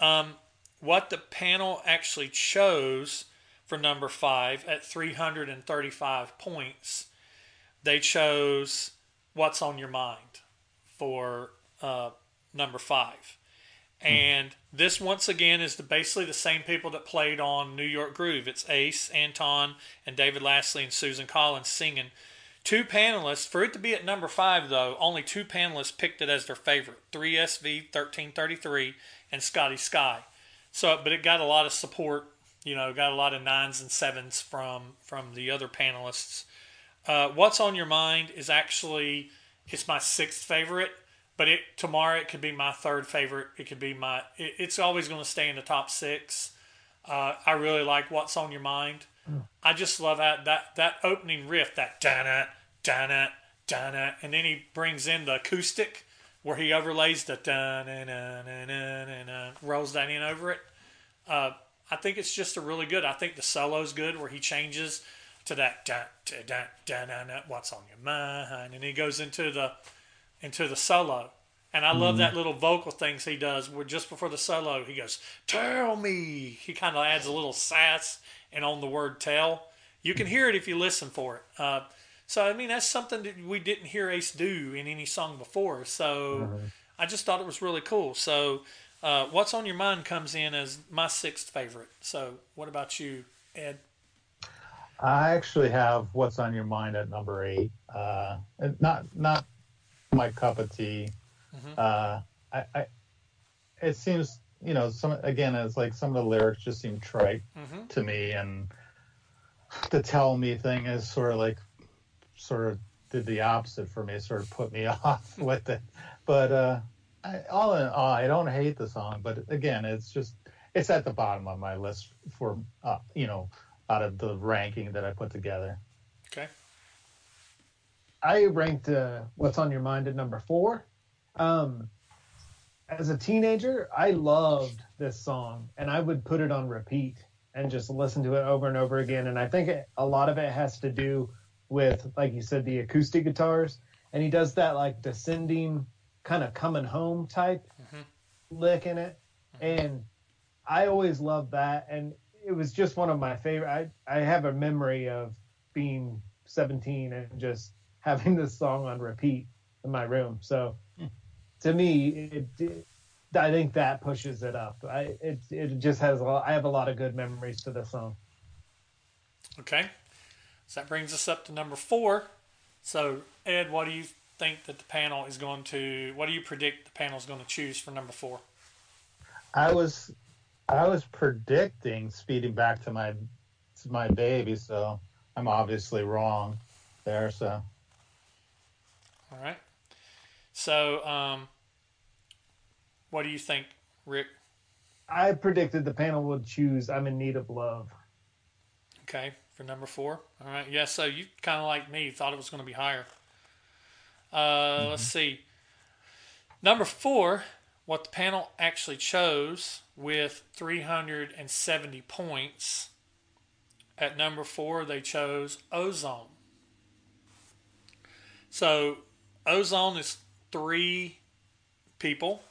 Um, what the panel actually chose for number five at 335 points, they chose What's on Your Mind for uh, number five. And this, once again, is the, basically the same people that played on New York Groove. It's Ace, Anton, and David Lasley and Susan Collins singing. Two panelists, for it to be at number five, though, only two panelists picked it as their favorite 3SV 1333 and Scotty Sky. So, but it got a lot of support. You know, got a lot of nines and sevens from from the other panelists. Uh, What's on your mind is actually it's my sixth favorite, but it tomorrow it could be my third favorite. It could be my. It, it's always going to stay in the top six. Uh, I really like What's on Your Mind. Mm. I just love that that that opening riff, that da da da da and then he brings in the acoustic where he overlays the dun and rolls that in over it. Uh, I think it's just a really good. I think the solo's good where he changes to that dun dun dun dun. dun what's on your mind? And he goes into the into the solo, And I love that little vocal things he does where just before the solo, he goes, Tell me. He kind of adds a little sass and on the word tell. You can hear it if you listen for it. Uh, so, I mean, that's something that we didn't hear Ace do in any song before. So, I just thought it was really cool. So, uh, What's on Your Mind comes in as my sixth favorite. So, what about you, Ed? I actually have what's on your mind at number eight. Uh, not not my cup of tea. Mhm. Uh, I, I it seems you know some again it's like some of the lyrics just seem trite Mm-hmm. to me, and the tell me thing is sort of like sort of did the opposite for me. Sort of put me off with it. But uh, I, all in all, I don't hate the song. But again, it's just it's at the bottom of my list for uh, you know out of the ranking that I put together. Okay. I ranked uh, "What's on Your Mind" at number four. Um, as a teenager, I loved this song, and I would put it on repeat and just listen to it over and over again. And I think it, a lot of it has to do with, like you said, the acoustic guitars, and he does that like descending, kind of coming home type Mhm. lick in it, and I always loved that, and it was just one of my favorite. I I have a memory of being 17 and just having this song on repeat in my room. So to me, it, it I think that pushes it up. I it it just has a lot, I have a lot of good memories to this song. Okay. So that brings us up to number four. So, Ed, what do you think that the panel is going to, what do you predict the panel is going to choose for number four? I was I was predicting speeding back to my to my baby, so I'm obviously wrong there. So All right. So, um, what do you think, Rick? I predicted the panel would choose "I'm in Need of Love." Okay, for number four. All right. Yeah, so you kind of like me thought it was going to be higher. Uh, Let's see. Number four, what the panel actually chose with 370 points. At number four, they chose Ozone. So, Ozone is three people.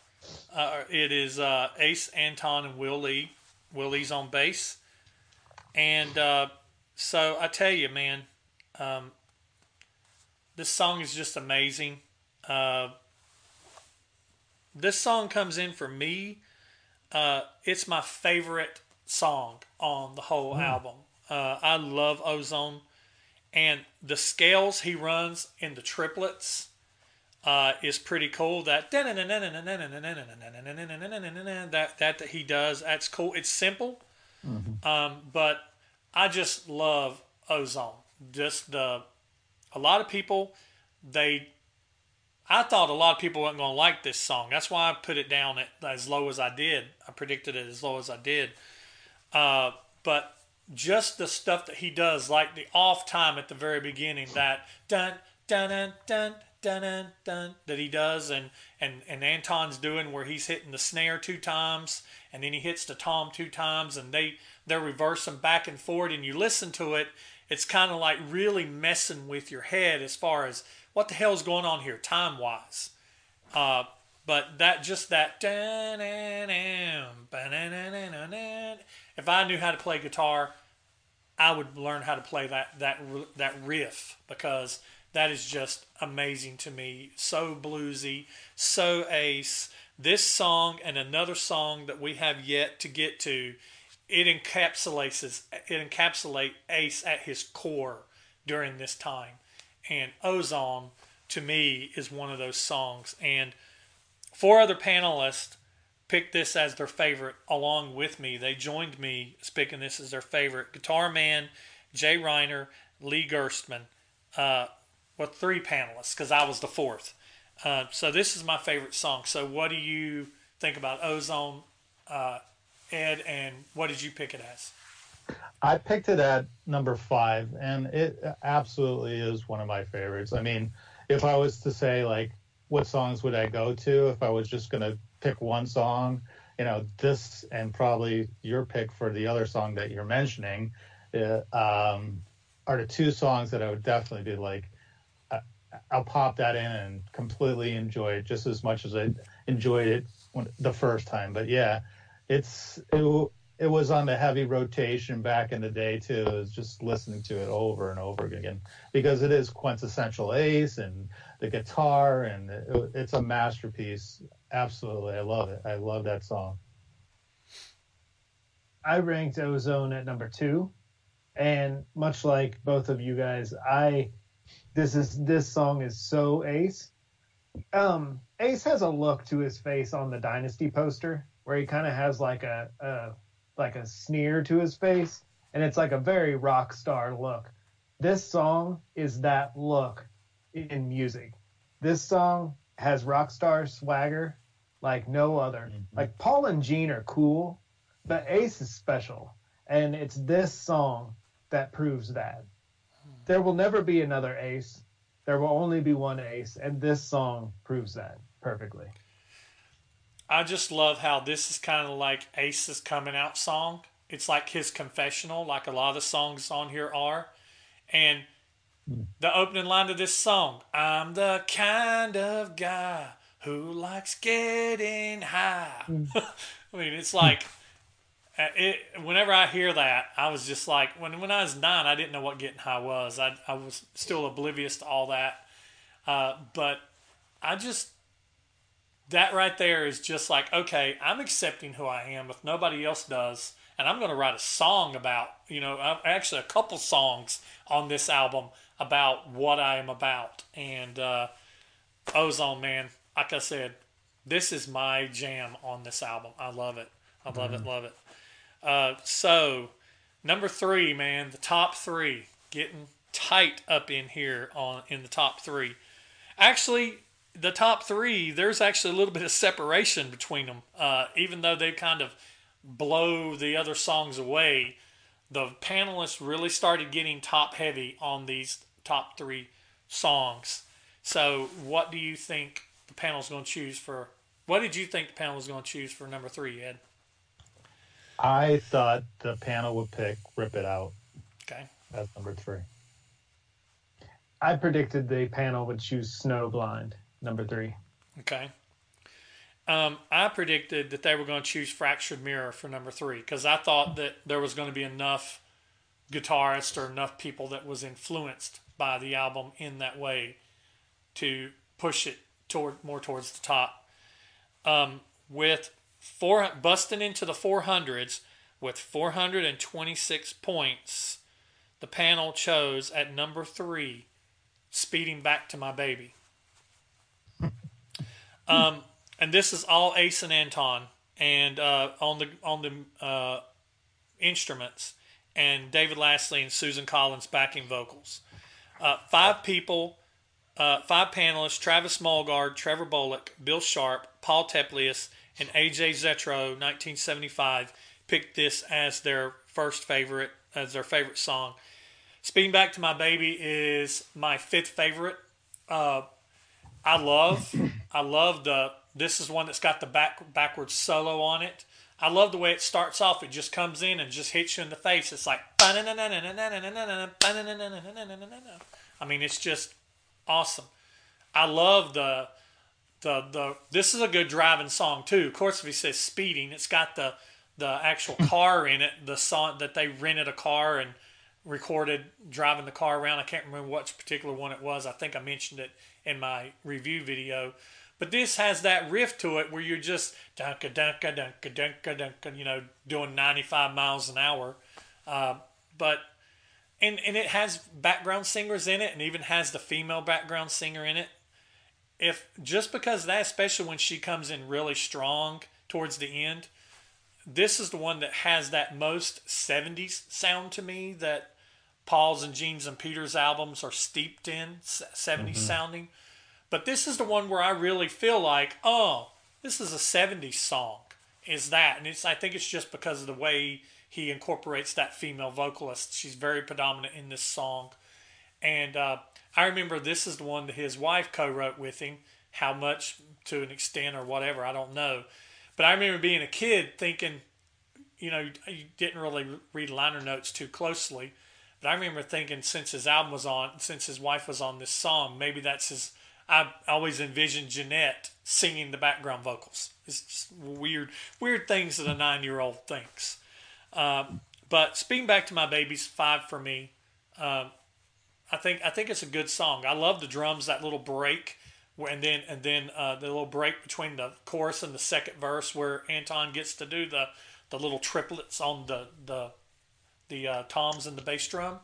Uh, it is uh, Ace, Anton, and Will Lee. Will Lee's on bass. And uh, so I tell you, man, um, this song is just amazing. Uh, this song comes in for me. Uh, it's my favorite song on the whole album. Uh, I love Ozone, and the scales he runs in the triplets uh, is pretty cool. That that that that he does, that's cool. It's simple, um, but I just love Ozone. Just the a lot of people they I thought a lot of people weren't going to like this song. That's why I put it down at, as low as I did. I predicted it as low as I did. Uh, but just the stuff that he does, like the off time at the very beginning, that dun dun dun dun dun dun, dun that he does, and, and and Anton's doing where he's hitting the snare two times, and then he hits the tom two times, and they they're reversing back and forward, and you listen to it, it's kind of like really messing with your head as far as what the hell's going on here time wise. Uh, but that just that if I knew how to play guitar, I would learn how to play that that that riff because that is just amazing to me. So bluesy, so ace. This song and another song that we have yet to get to, it encapsulates it encapsulate Ace at his core during this time. And Ozone to me is one of those songs. And four other panelists picked this as their favorite along with me. They joined me picking this as their favorite. Guitar Man, Jay Reiner, Lee Gerstmann. Uh, three panelists because I was the fourth. Uh, so this is my favorite song. So what do you think about Ozone, uh, Ed, and what did you pick it as? I picked it at number five, and it absolutely is one of my favorites. I mean, if I was to say like, what songs would I go to if I was just gonna pick one song? You know, this and probably your pick for the other song that you're mentioning uh, um, are the two songs that I would definitely be like, uh, I'll pop that in and completely enjoy it just as much as I enjoyed it when, the first time. But yeah, it's it, it was on the heavy rotation back in the day too. It was just listening to it over and over again because it is quintessential Ace and the guitar and it, it's a masterpiece. Absolutely, I love it. I love that song. I ranked Ozone at number two, and much like both of you guys, I this is this song is so Ace. Um, Ace has a look to his face on the Dynasty poster where he kind of has like a, a like a sneer to his face, and it's like a very rock star look. This song is that look in music. This song has rock star swagger like no other. Mm-hmm. Like Paul and Gene are cool, but Ace is special, and it's this song that proves that. There will never be another Ace. There will only be one Ace, and this song proves that perfectly. I just love how this is kind of like Ace's coming out song. It's like his confessional, like a lot of the songs on here are. And the opening line of this song I'm the kind of guy who likes getting high. Mm. I mean, it's like. Uh, it, whenever I hear that, I was just like, when when I was nine, I didn't know what getting high was. I, I was still oblivious to all that. Uh, but I just that right there is just like, okay, I'm accepting who I am if nobody else does. And I'm going to write a song about, you know, actually a couple songs on this album about what I am about. And uh, Ozone, man, like I said, this is my jam on this album. I love it. I love mm-hmm. it, love it. Uh, so, number three, man, the top three, getting tight up in here on in the top three. Actually, the top three, there's actually a little bit of separation between them. Uh, even though they kind of blow the other songs away, the panelists really started getting top heavy on these top three songs. So, what do you think the panel's going to choose for? What did you think the panel was going to choose for number three, Ed? I thought the panel would pick "Rip It Out." Okay, that's number three. I predicted the panel would choose "Snowblind." Number three. Okay. Um, I predicted that they were going to choose Fractured Mirror for number three because I thought that there was going to be enough guitarists or enough people that was influenced by the album in that way to push it toward more towards the top. Um, with four busting into the 400s with 426 points, the panel chose at number three, "Speeding Back to My Baby." Um, and this is all Ace and Anton, and uh, on the on the uh, instruments, and David Lasley and Susan Collins backing vocals. Uh, five people, uh, five panelists: Travis Mulgard, Trevor Bullock, Bill Sharp, Paul Teplius, and AJ Zetro, 1975, picked this as their first favorite, as their favorite song. Speeding Back to My Baby is my fifth favorite. I love, I love the. This is one that's got the back backwards solo on it. I love the way it starts off. It just comes in and just hits you in the face. It's like, I mean, it's just awesome. I love the, the the. This is a good driving song too. Of course, if he says speeding, it's got the the actual car in it. The song that they rented a car and recorded driving the car around. I can't remember which particular one it was. I think I mentioned it in my review video. But this has that riff to it where you're just dunka dunka dunka dunka dunka, you know, doing 95 miles an hour. Uh, but and and it has background singers in it, and even has the female background singer in it. If just because that, especially when she comes in really strong towards the end, this is the one that has that most 70s sound to me that Paul's and Gene's and Peter's albums are steeped in 70s mm-hmm. sounding. But this is the one where I really feel like, oh, this is a 70s song. Is that? And it's I think it's just because of the way he incorporates that female vocalist. She's very predominant in this song. And uh, I remember this is the one that his wife co wrote with him. How much to an extent or whatever, I don't know. But I remember being a kid thinking, you know, you didn't really read liner notes too closely But I remember thinking since his album was on, since his wife was on this song, maybe that's his. I always envisioned Jeanette singing the background vocals. It's just weird, weird things that a nine-year-old thinks. Um, but speaking back to my babies, five for me. Um, I think I think it's a good song. I love the drums, that little break, and then and then uh, the little break between the chorus and the second verse where Anton gets to do the the little triplets on the the the uh, toms and the bass drum.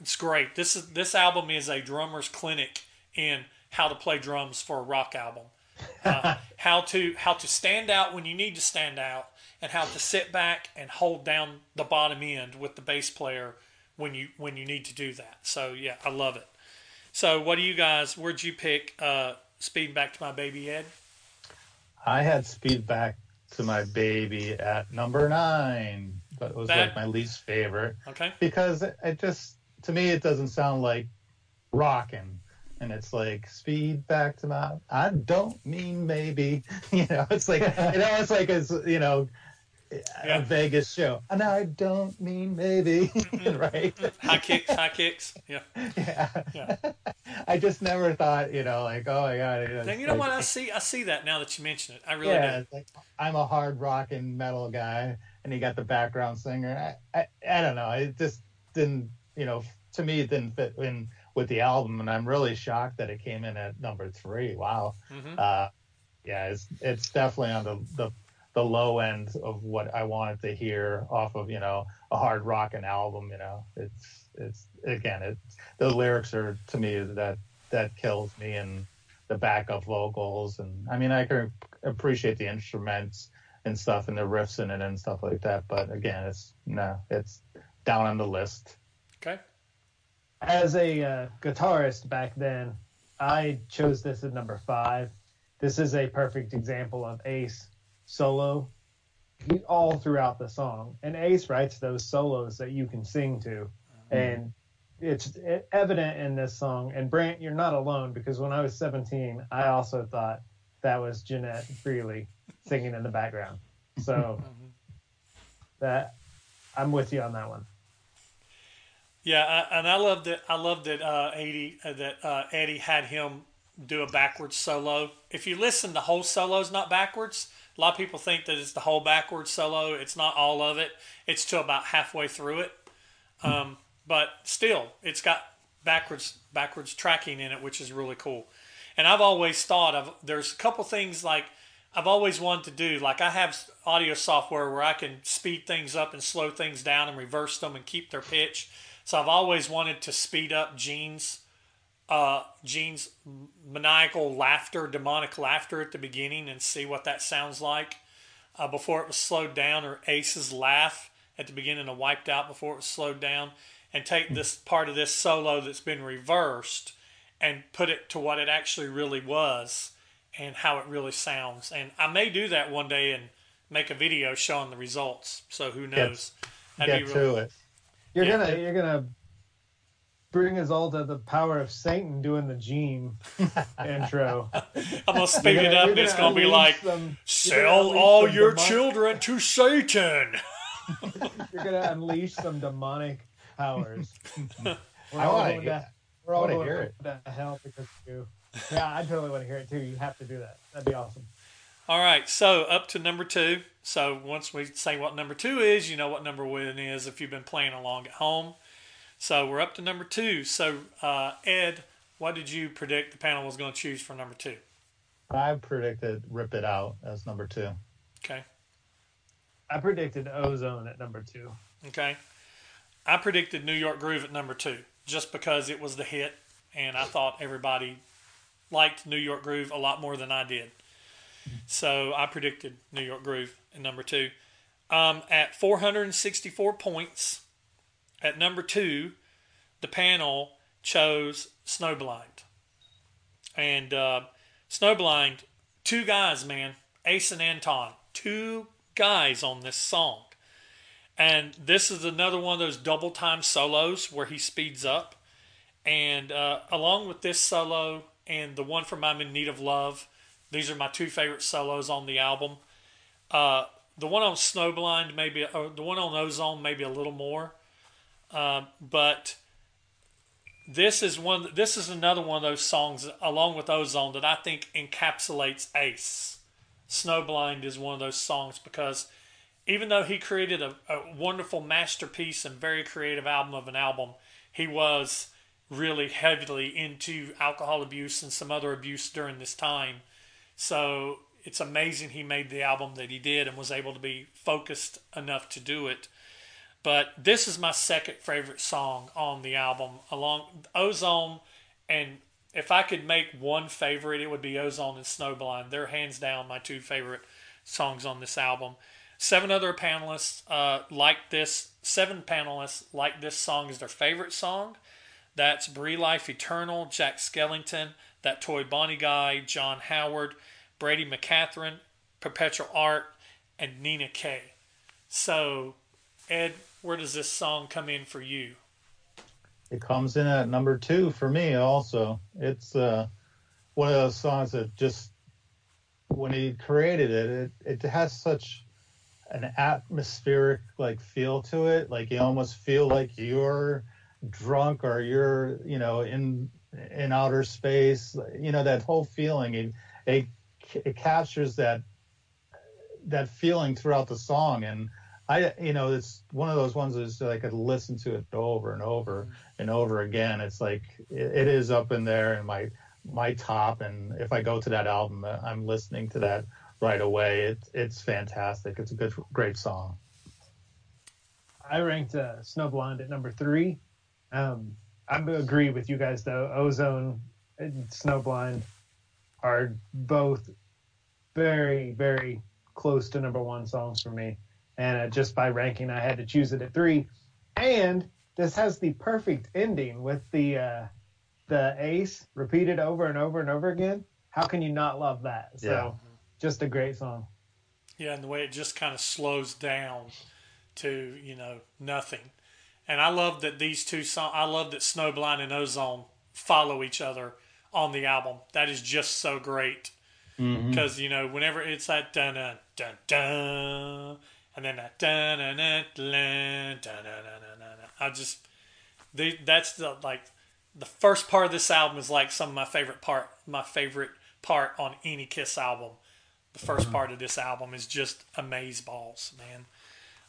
It's great. This is this album is a drummer's clinic in how to play drums for a rock album. Uh, how to how to stand out when you need to stand out, and how to sit back and hold down the bottom end with the bass player when you when you need to do that. So yeah, I love it. So what do you guys? Where'd you pick? Uh, Speed back to my baby Ed. I had Speed back to my baby at number nine, but it was That- like my least favorite Okay. because it, it just to me it doesn't sound like rocking. And it's like speed back to my. I don't mean maybe, you know. It's like you know, it's like it's you know, Yeah. a Vegas show, and I don't mean maybe, right? High kicks, high kicks. Yeah. yeah. Yeah. I just never thought, you know, like, oh my god. And you know like- what? I see. I see that now that you mention it. I really yeah, do. like I'm a hard rock and metal guy, and he got the background singer. I, I, I don't know. It just didn't, you know, to me, it didn't fit in with the album, and I'm really shocked that it came in at number three. Wow. hmm Uh, yeah, it's it's definitely on the, the the low end of what I wanted to hear off of you know a hard rock and album. You know, it's it's again, it's the lyrics are to me that that kills me and the backup vocals and I mean I can appreciate the instruments and stuff and the riffs in it and stuff like that, but again, it's no, it's down on the list. Okay. As a uh, guitarist back then, I chose this at number five. This is a perfect example of Ace solo he- all throughout the song. And Ace writes those solos that you can sing to. And it's evident in this song. And Brant, you're not alone because when I was 17, I also thought that was Jeanette Frehley singing in the background. So that I'm with you on that one. Yeah, I, and I love that. I love that uh, Eddie uh, that uh, Eddie had him do a backwards solo. If you listen, the whole solo is not backwards. A lot of people think that it's the whole backwards solo. It's not all of it. It's to about halfway through it. Um, but still, it's got backwards backwards tracking in it, which is really cool. And I've always thought of there's a couple things like I've always wanted to do. Like I have audio software where I can speed things up and slow things down and reverse them and keep their pitch. So I've always wanted to speed up Gene's uh, Gene's maniacal laughter, demonic laughter at the beginning, and see what that sounds like uh, before it was slowed down, or Ace's laugh at the beginning and wiped out before it was slowed down, and take this part of this solo that's been reversed and put it to what it actually really was and how it really sounds. And I may do that one day and make a video showing the results. So who knows? Get to it. You're Yeah. gonna you're gonna bring us all to the power of Satan doing the Gene intro. I'm gonna speed You're it gonna- up. and It's gonna be like some- sell all your children to Satan. You're gonna unleash some demonic powers. We're I all wanna going hear- to, we're all wanna going hear to hell because of you. Yeah, I totally want to hear it too. You have to do that. That'd be awesome. All right, so up to number two. So once we say what number two is, you know what number one is if you've been playing along at home. So we're up to number two. So uh, Ed, what did you predict the panel was going to choose for number two? I predicted Rip It Out as number two. Okay, I predicted Ozone at number two. okay. I predicted New York Groove at number two just because it was the hit, and I thought everybody liked New York Groove a lot more than I did. So I predicted New York Groove at number two. Um, at 464 points, at number two, the panel chose Snowblind. And uh, Snowblind, two guys, man, Ace and Anton, two guys on this song. And this is another one of those double time solos where he speeds up. And uh, along with this solo and the one from I'm in Need of Love, these are my two favorite solos on the album. Uh, the one on Snowblind, maybe, or the one on Ozone, maybe a little more. Uh, but this is one. This is another one of those songs, along with Ozone, that I think encapsulates Ace. Snowblind is one of those songs because even though he created a, a wonderful masterpiece and very creative album of an album, he was really heavily into alcohol abuse and some other abuse during this time. So it's amazing he made the album that he did and was able to be focused enough to do it. But this is my second favorite song on the album, along Ozone and if I could make one favorite, it would be Ozone and Snowblind. They're hands down my two favorite songs on this album. Seven other panelists uh, like this. Seven panelists like this song as their favorite song. That's Brie Life Eternal, Jack Skellington, that Toy Bonnie guy, John Howard, Brady McCatherine, Perpetual Art, and Nina Kay. So, Ed, where does this song come in for you? It comes in at number two for me. Also, it's uh, one of those songs that just when he created it, it, it has such an atmospheric like feel to it. Like you almost feel like you're drunk or you're you know in in outer space. You know that whole feeling. It it, it captures that that feeling throughout the song and I, you know, it's one of those ones that I could listen to it over and over and over again. It's like it, it is up in there in my my top, and if I go to that album, I'm listening to that right away. It's it's fantastic. It's a good, great song. I ranked uh, Snowblind at number three. Um, I agree with you guys though. Ozone and Snowblind are both very, very close to number one songs for me and uh, just by ranking, I had to choose it at three. And this has the perfect ending with the uh, the ace repeated over and over and over again. How can you not love that? So, yeah. Just a great song. Yeah, and the way it just kind of slows down to you know nothing. And I love that these two songs. I love that Snowblind and Ozone follow each other on the album. That is just so great. Because mm-hmm. you know, whenever it's that dun dun dun dun and then that dun dun dun dun dun dun dun. I just they, that's the like the first part of this album is like some of my favorite part my favorite part on any Kiss album. The 1st mm-hmm. part of this album is just amaze balls, man.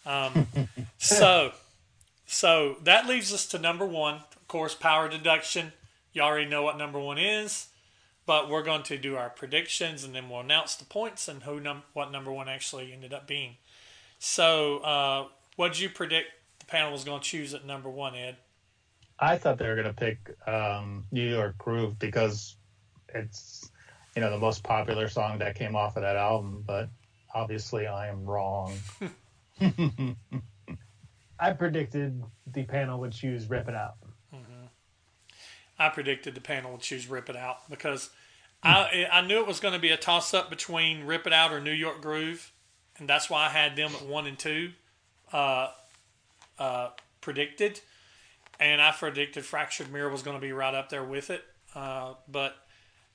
Um, so so that leaves us to number one. Of course, power deduction. You already know what number one is, but we're going to do our predictions and then we'll announce the points and who num- what number one actually ended up being. So, uh, what did you predict the panel was going to choose at number one, Ed? I thought they were going to pick um, New York Groove because it's you know the most popular song that came off of that album. But obviously, I am wrong. I predicted the panel would choose Rip It Out. Mm-hmm. I predicted the panel would choose Rip It Out because I I knew it was going to be a toss up between Rip It Out or New York Groove and that's why I had them at one and two uh, uh, predicted, and I predicted Fractured Mirror was going to be right up there with it. Uh, but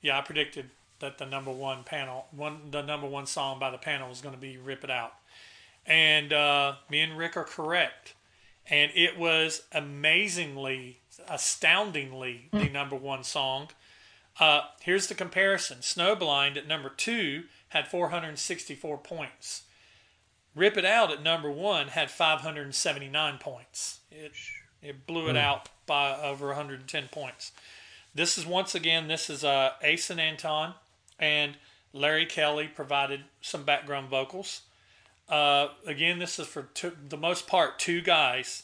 yeah, I predicted that the number one panel, one the number one song by the panel was going to be "Rip It Out," and uh, me and Rick are correct, and it was amazingly, astoundingly the number one song. Uh, here's the comparison: Snowblind at number two had 464 points. Rip It Out at number one had 579 points. It, it blew it mm. out by over 110 points. This is once again, this is uh, Ace and Anton, and Larry Kelly provided some background vocals. Uh, again, this is for two, the most part two guys,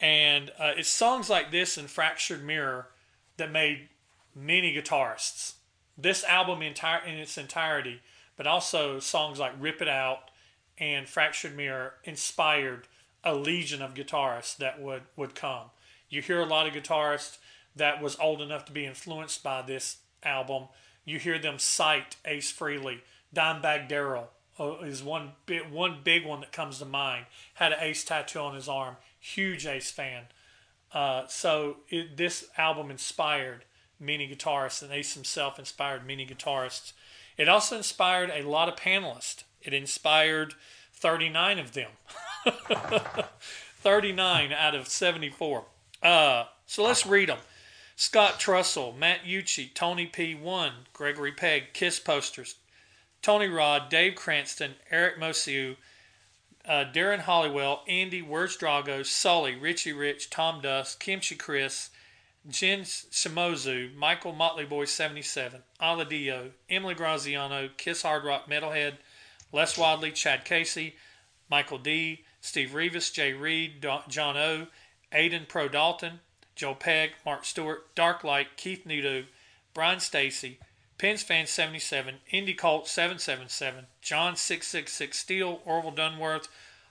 and uh, it's songs like this and Fractured Mirror that made many guitarists. This album entire in its entirety, but also songs like Rip It Out and Fractured Mirror inspired a legion of guitarists that would, would come. You hear a lot of guitarists that was old enough to be influenced by this album. You hear them cite Ace Frehley, Dimebag Darrell uh, is one big, one big one that comes to mind. Had an Ace tattoo on his arm. Huge Ace fan. Uh, so it, this album inspired many guitarists, and Ace himself inspired many guitarists. It also inspired a lot of panelists it inspired 39 of them. 39 out of 74. Uh, so let's read them. Scott Trussell, Matt Ucci, Tony P. 1, Gregory Pegg, Kiss Posters, Tony Rod, Dave Cranston, Eric Mosiu, uh, Darren Hollywell, Andy, Words Drago, Sully, Richie Rich, Tom Dust, Kimchi Chris, Jen Shimozu, Michael Motley Boy 77, Aladio, Emily Graziano, Kiss Hard Rock Metalhead, Les Wadley, Chad Casey, Michael D, Steve Rivas, Jay Reed, John O, Aiden Pro Dalton, Joe Pegg, Mark Stewart, Darklight, Keith Nudo, Brian Stacy, Pens Fan 77, Indy Colt 777, John 666 Steel, Orville Dunworth,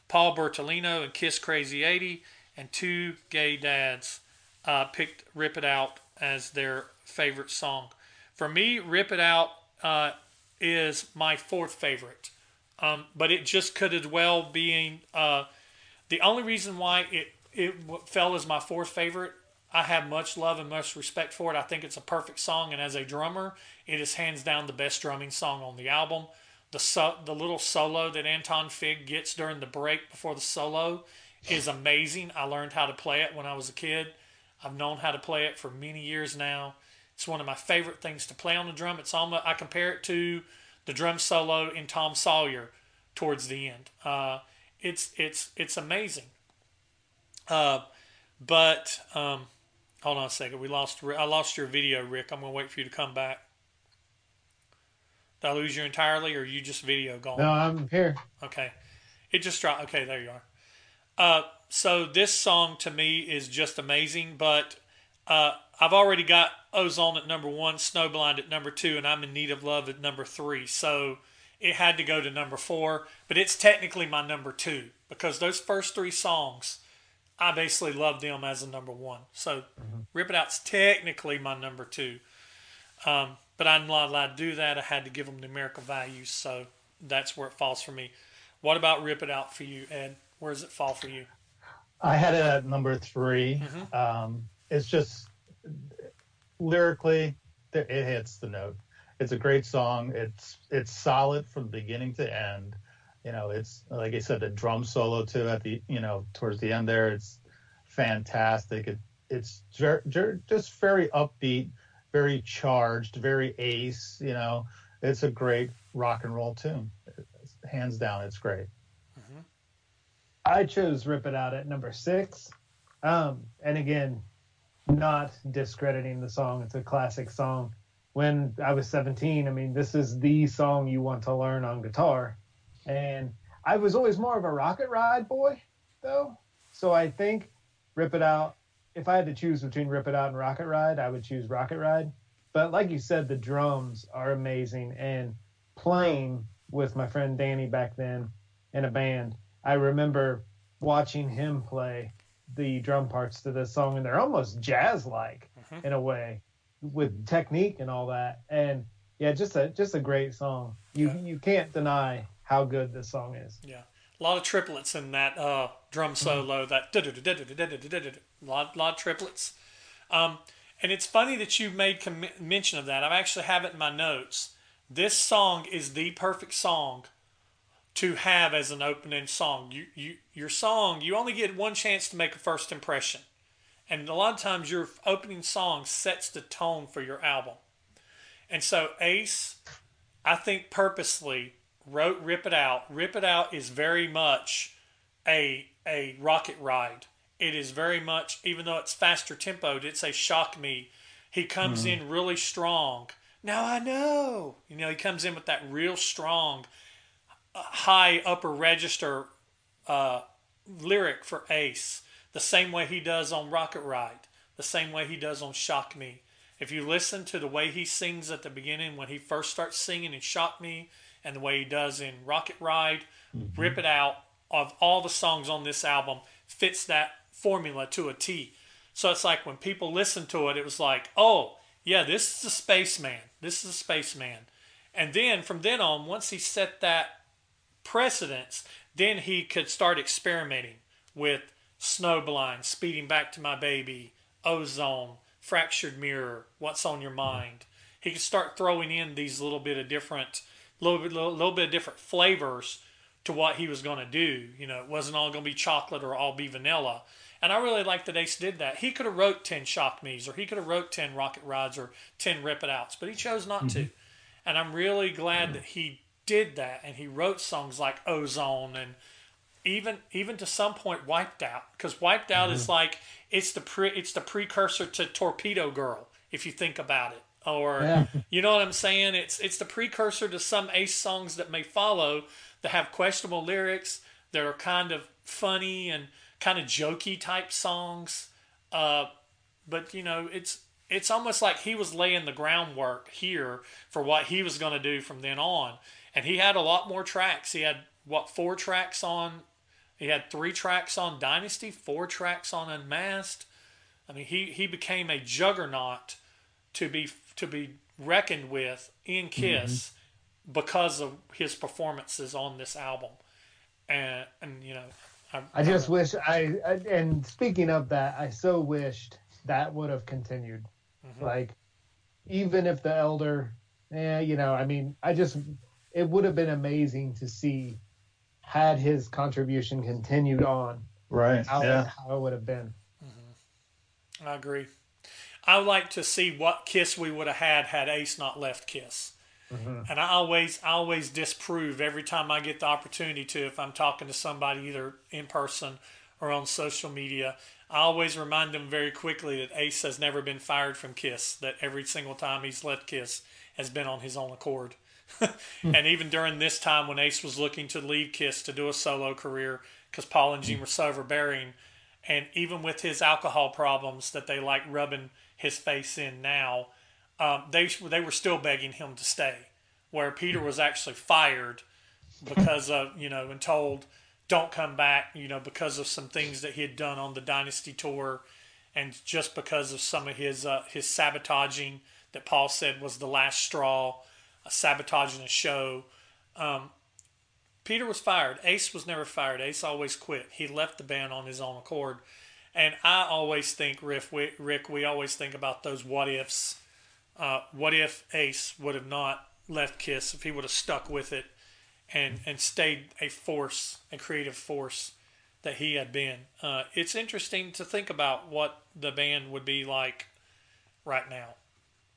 Paul Bertolino, and Kiss Crazy 80, and two gay dads uh, picked Rip It Out as their favorite song. For me, Rip It Out uh, is my fourth favorite, um, but it just could as well being uh, the only reason why it, it fell as my fourth favorite I have much love and much respect for it. I think it's a perfect song, and as a drummer, it is hands down the best drumming song on the album. The the little solo that Anton Fig gets during the break before the solo is amazing. I learned how to play it when I was a kid. I've known how to play it for many years now. It's one of my favorite things to play on the drum. It's almost I compare it to the drum solo in Tom Sawyer towards the end. Uh, it's it's it's amazing. Uh, but um, Hold on a second. We lost. I lost your video, Rick. I'm gonna wait for you to come back. Did I lose you entirely, or you just video gone? No, I'm here. Okay, it just dropped. Okay, there you are. Uh, so this song to me is just amazing, but uh, I've already got Ozone at number one, Snowblind at number two, and I'm in Need of Love at number three. So it had to go to number four, but it's technically my number two because those first three songs I basically love them as a number one. So mm-hmm. Rip It Out's technically my number two. Um, but I'm not allowed to do that. I had to give them numerical values, so that's where it falls for me. What about Rip It Out for you, Ed? Where does it fall for you? I had it at number 3 mm-hmm. um, it's just lyrically, it hits the note. It's a great song. It's it's solid from beginning to end you know, it's like I said, the drum solo too at the you know towards the end there, it's fantastic. It, it's jer- jer- just very upbeat, very charged, very ace. You know, it's a great rock and roll tune. Hands down, it's great. Mm-hmm. I chose "Rip It Out" at number six, um, and again, not discrediting the song. It's a classic song. When I was 17, I mean, this is the song you want to learn on guitar and I was always more of a Rocket Ride boy, though. So I think Rip It Out. If I had to choose between Rip It Out and Rocket Ride, I would choose Rocket Ride. But like you said, the drums are amazing, and playing with my friend Danny back then in a band, I remember watching him play the drum parts to this song, and they're almost jazz-like mm-hmm. in a way, with technique and all that. And yeah, just a just a great song. You yeah. you can't deny how good this song is. Yeah, a lot of triplets in that uh, drum solo. That a lot, lot of triplets. Um, and it's funny that you made com- mention of that. I actually have it in my notes. This song is the perfect song to have as an opening song. You, you, your song, you only get one chance to make a first impression. And a lot of times your opening song sets the tone for your album. And so Ace, I think purposely wrote Rip It Out. Rip It Out is very much a a rocket ride. It is very much, even though it's faster tempoed, it's a shock me. He comes mm-hmm. in really strong. Now I know. You know, he comes in with that real strong, uh, high upper register uh, lyric for Ace, the same way he does on Rocket Ride, the same way he does on Shock Me. If you listen to the way he sings at the beginning when he first starts singing in Shock Me, and the way he does in Rocket Ride, mm-hmm. Rip It Out, of all the songs on this album, fits that formula to a T. So it's like when people listen to it, it was like, oh, yeah, this is a spaceman. This is a spaceman. And then from then on, once he set that precedence, then he could start experimenting with Snowblind, Speeding Back to My Baby, Ozone, Fractured Mirror, What's on Your Mind. He could start throwing in these little bit of different little bit, little, little bit of different flavors to what he was going to do. You know, it wasn't all going to be chocolate or all be vanilla. And I really like that Ace did that. He could have wrote 10 Shock Me's or he could have wrote 10 Rocket Rides or 10 Rip It Outs, but he chose not mm-hmm. to. And I'm really glad mm-hmm. that he did that and he wrote songs like Ozone and even even to some point Wiped Out because Wiped Out mm-hmm. is like it's the pre, it's the precursor to Torpedo Girl if you think about it or yeah. you know what I'm saying it's it's the precursor to some Ace songs that may follow that have questionable lyrics that are kind of funny and kind of jokey type songs uh, but you know it's it's almost like he was laying the groundwork here for what he was going to do from then on and he had a lot more tracks he had what four tracks on he had three tracks on Dynasty, four tracks on Unmasked. I mean, he, he became a juggernaut to be to be reckoned with in Kiss mm-hmm. because of his performances on this album. And and you know, I, I just I, wish I, I, and speaking of that, I so wished that would have continued. Mm-hmm. Like, even if the elder, yeah, you know, I mean, I just it would have been amazing to see had his contribution continued on, right? How, yeah. how it would have been. Mm-hmm. I agree. I would like to see what Kiss we would have had had Ace not left Kiss. Mm-hmm. And I always, I always disprove every time I get the opportunity to, if I'm talking to somebody either in person or on social media. I always remind them very quickly that Ace has never been fired from Kiss. That every single time he's left Kiss has been on his own accord. and even during this time when Ace was looking to leave Kiss to do a solo career, because Paul and Gene were so overbearing, and even with his alcohol problems that they like rubbing his face in now, um, they they were still begging him to stay. Where Peter was actually fired because of you know and told don't come back you know because of some things that he had done on the Dynasty tour, and just because of some of his uh, his sabotaging that Paul said was the last straw sabotaging a show. Um, Peter was fired. Ace was never fired. Ace always quit. He left the band on his own accord. And I always think, Rick, we, Rick, we always think about those what ifs. Uh, what if Ace would have not left Kiss, if he would have stuck with it and, and stayed a force, a creative force that he had been? Uh, it's interesting to think about what the band would be like right now.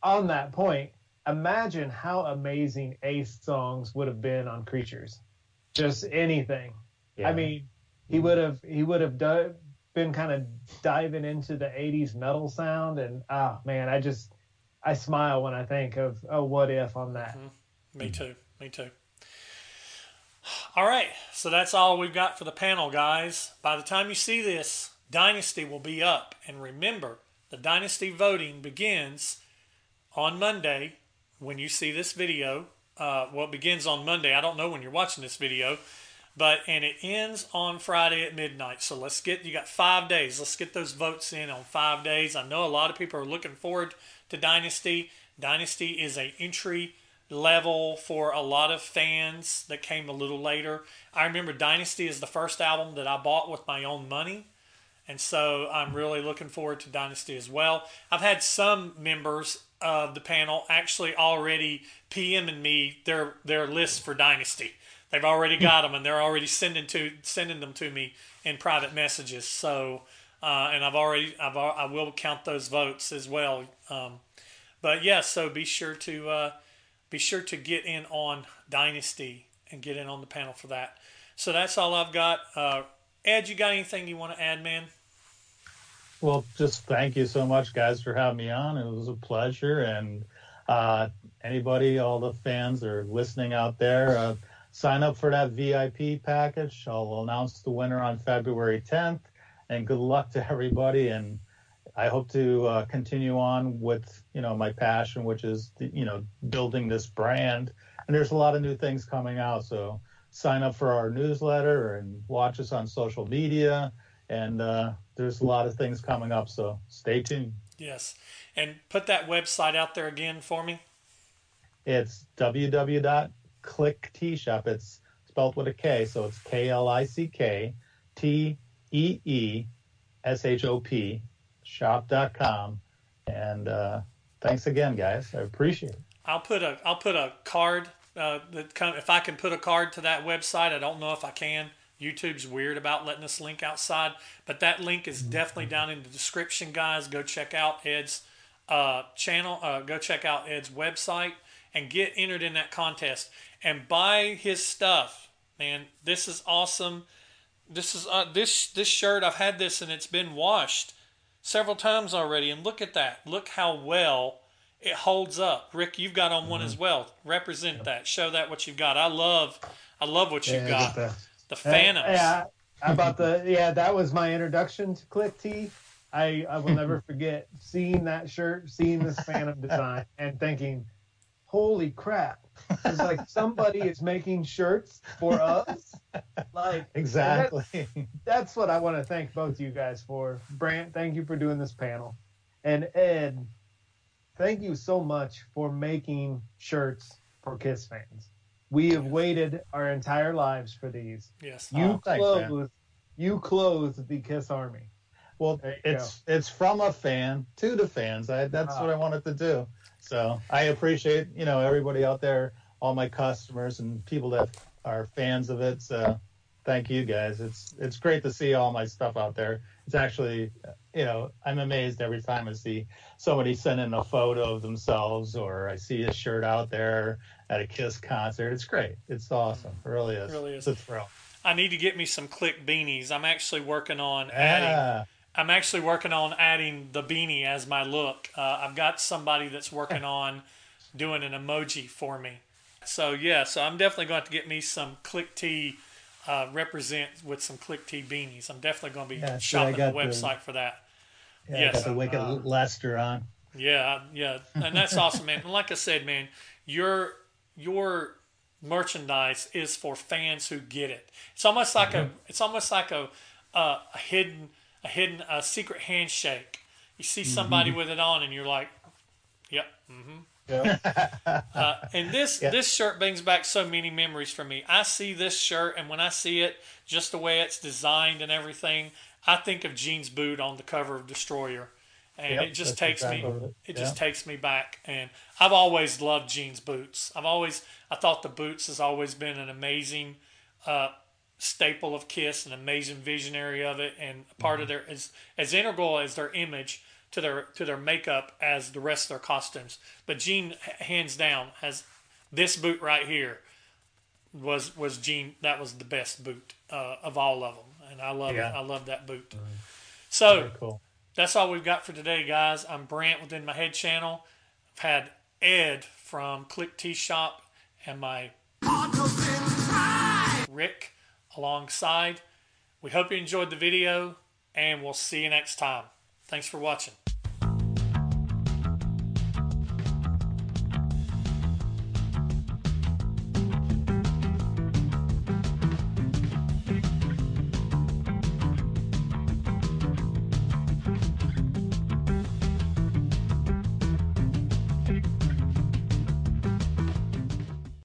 On that point, imagine how amazing Ace songs would have been on Creatures. Just anything. Yeah. I mean, he would have he would have done, been kind of diving into the 80s metal sound and oh man, I just I smile when I think of oh what if on that. Mm-hmm. Me too. Me too. All right, so that's all we've got for the panel, guys. By the time you see this, Dynasty will be up. And remember, the Dynasty voting begins on Monday, when you see this video. Uh, well, begins on Monday. I don't know when you're watching this video, but and it ends on Friday at midnight. So let's get you got five days. Let's get those votes in on five days. I know a lot of people are looking forward to Dynasty. Dynasty is a entry level for a lot of fans that came a little later. I remember Dynasty is the first album that I bought with my own money. And so I'm really looking forward to Dynasty as well. I've had some members of the panel actually already PMing me their their lists for Dynasty. They've already got them, and they're already sending to sending them to me in private messages. So, uh, and I've already I've I will count those votes as well. Um, but yeah, so be sure to uh, be sure to get in on Dynasty and get in on the panel for that. So that's all I've got. Uh, Ed, you got anything you want to add, man? Well, just thank you so much, guys, for having me on. It was a pleasure. And uh, anybody, all the fans that are listening out there, uh, sign up for that VIP package. I'll announce the winner on February 10th. And good luck to everybody. And I hope to uh, continue on with you know my passion, which is the, you know building this brand. And there's a lot of new things coming out. So sign up for our newsletter and watch us on social media and uh, there's a lot of things coming up. So stay tuned. Yes, and put that website out there again for me. It's www.klick It's spelled with a K, so it's K L I C K T E E S H O P shop.com. And uh, thanks again, guys. I appreciate it. I'll put a I'll put a card uh, that come, if I can put a card to that website, I don't know if I can. YouTube's weird about letting us link outside, but that link is definitely down in the description, guys. Go check out Ed's uh, channel. Uh, go check out Ed's website and get entered in that contest and buy his stuff. Man, this is awesome. This is uh, this this shirt. I've had this and it's been washed several times already. And look at that. Look how well it holds up. Rick, you've got on one Mm-hmm. as well. Represent that. Show that what you've got. I love I love what you've Yeah, got. the- The Phantoms. Yeah, about the yeah, that was my introduction to Klick Tee. I I will never forget seeing that shirt, seeing this Phantom design, and thinking, "Holy crap!" It's like somebody is making shirts for us. Like Exactly. that's what I want to thank both you guys for. Brant, thank you for doing this panel, and Ed, thank you so much for making shirts for Kiss fans. We have waited our entire lives for these. yes. You Oh, thanks, man. clothe, you clothe the Kiss Army. Well, There you it's it's from a fan to the fans. I, that's Ah. what I wanted to do. So I appreciate you know everybody out there, all my customers and people that are fans of it. So thank you guys. It's it's great to see all my stuff out there. It's actually you know I'm amazed every time I see somebody send in a photo of themselves or I see a shirt out there at a Kiss concert. It's great. It's awesome. It really is. It really is. It's a thrill. I need to get me some click beanies. I'm actually working on adding Yeah. I'm actually working on adding the beanie as my look. Uh, I've got somebody that's working on doing an emoji for me. So yeah, so I'm definitely going to get me some Klick Tee uh, represent with some Klick Tee beanies. I'm definitely going to be Yeah, shopping the got the- website for that. Yeah, Yes. got the Wicked Uh, Lester on. Yeah, yeah, and that's awesome, man. And like I said, man, your your merchandise is for fans who get it. It's almost like a it's almost like a a, a hidden a hidden a secret handshake. You see somebody with it on, and you're like, "Yep." hmm Uh, and this Yeah. this shirt brings back so many memories for me. I see this shirt, and when I see it, just the way it's designed and everything, I think of Gene's boot on the cover of Destroyer, and Yep, it just takes exactly me what it- it just takes me back. And I've always loved Gene's boots. I've always I thought the boots has always been an amazing uh, staple of Kiss, an amazing visionary of it, and part Mm-hmm. of their as as integral as their image to their to their makeup as the rest of their costumes. But Gene, hands down, has this boot right here was was Gene. That was the best boot uh, of all of them, and I love Yeah. it. I love that boot. So Very cool. that's all we've got for today, guys. I'm Brant within my head channel. I've had Ed from Klick Tee Shop and my Rick alongside. We hope you enjoyed the video, and we'll see you next time. Thanks for watching.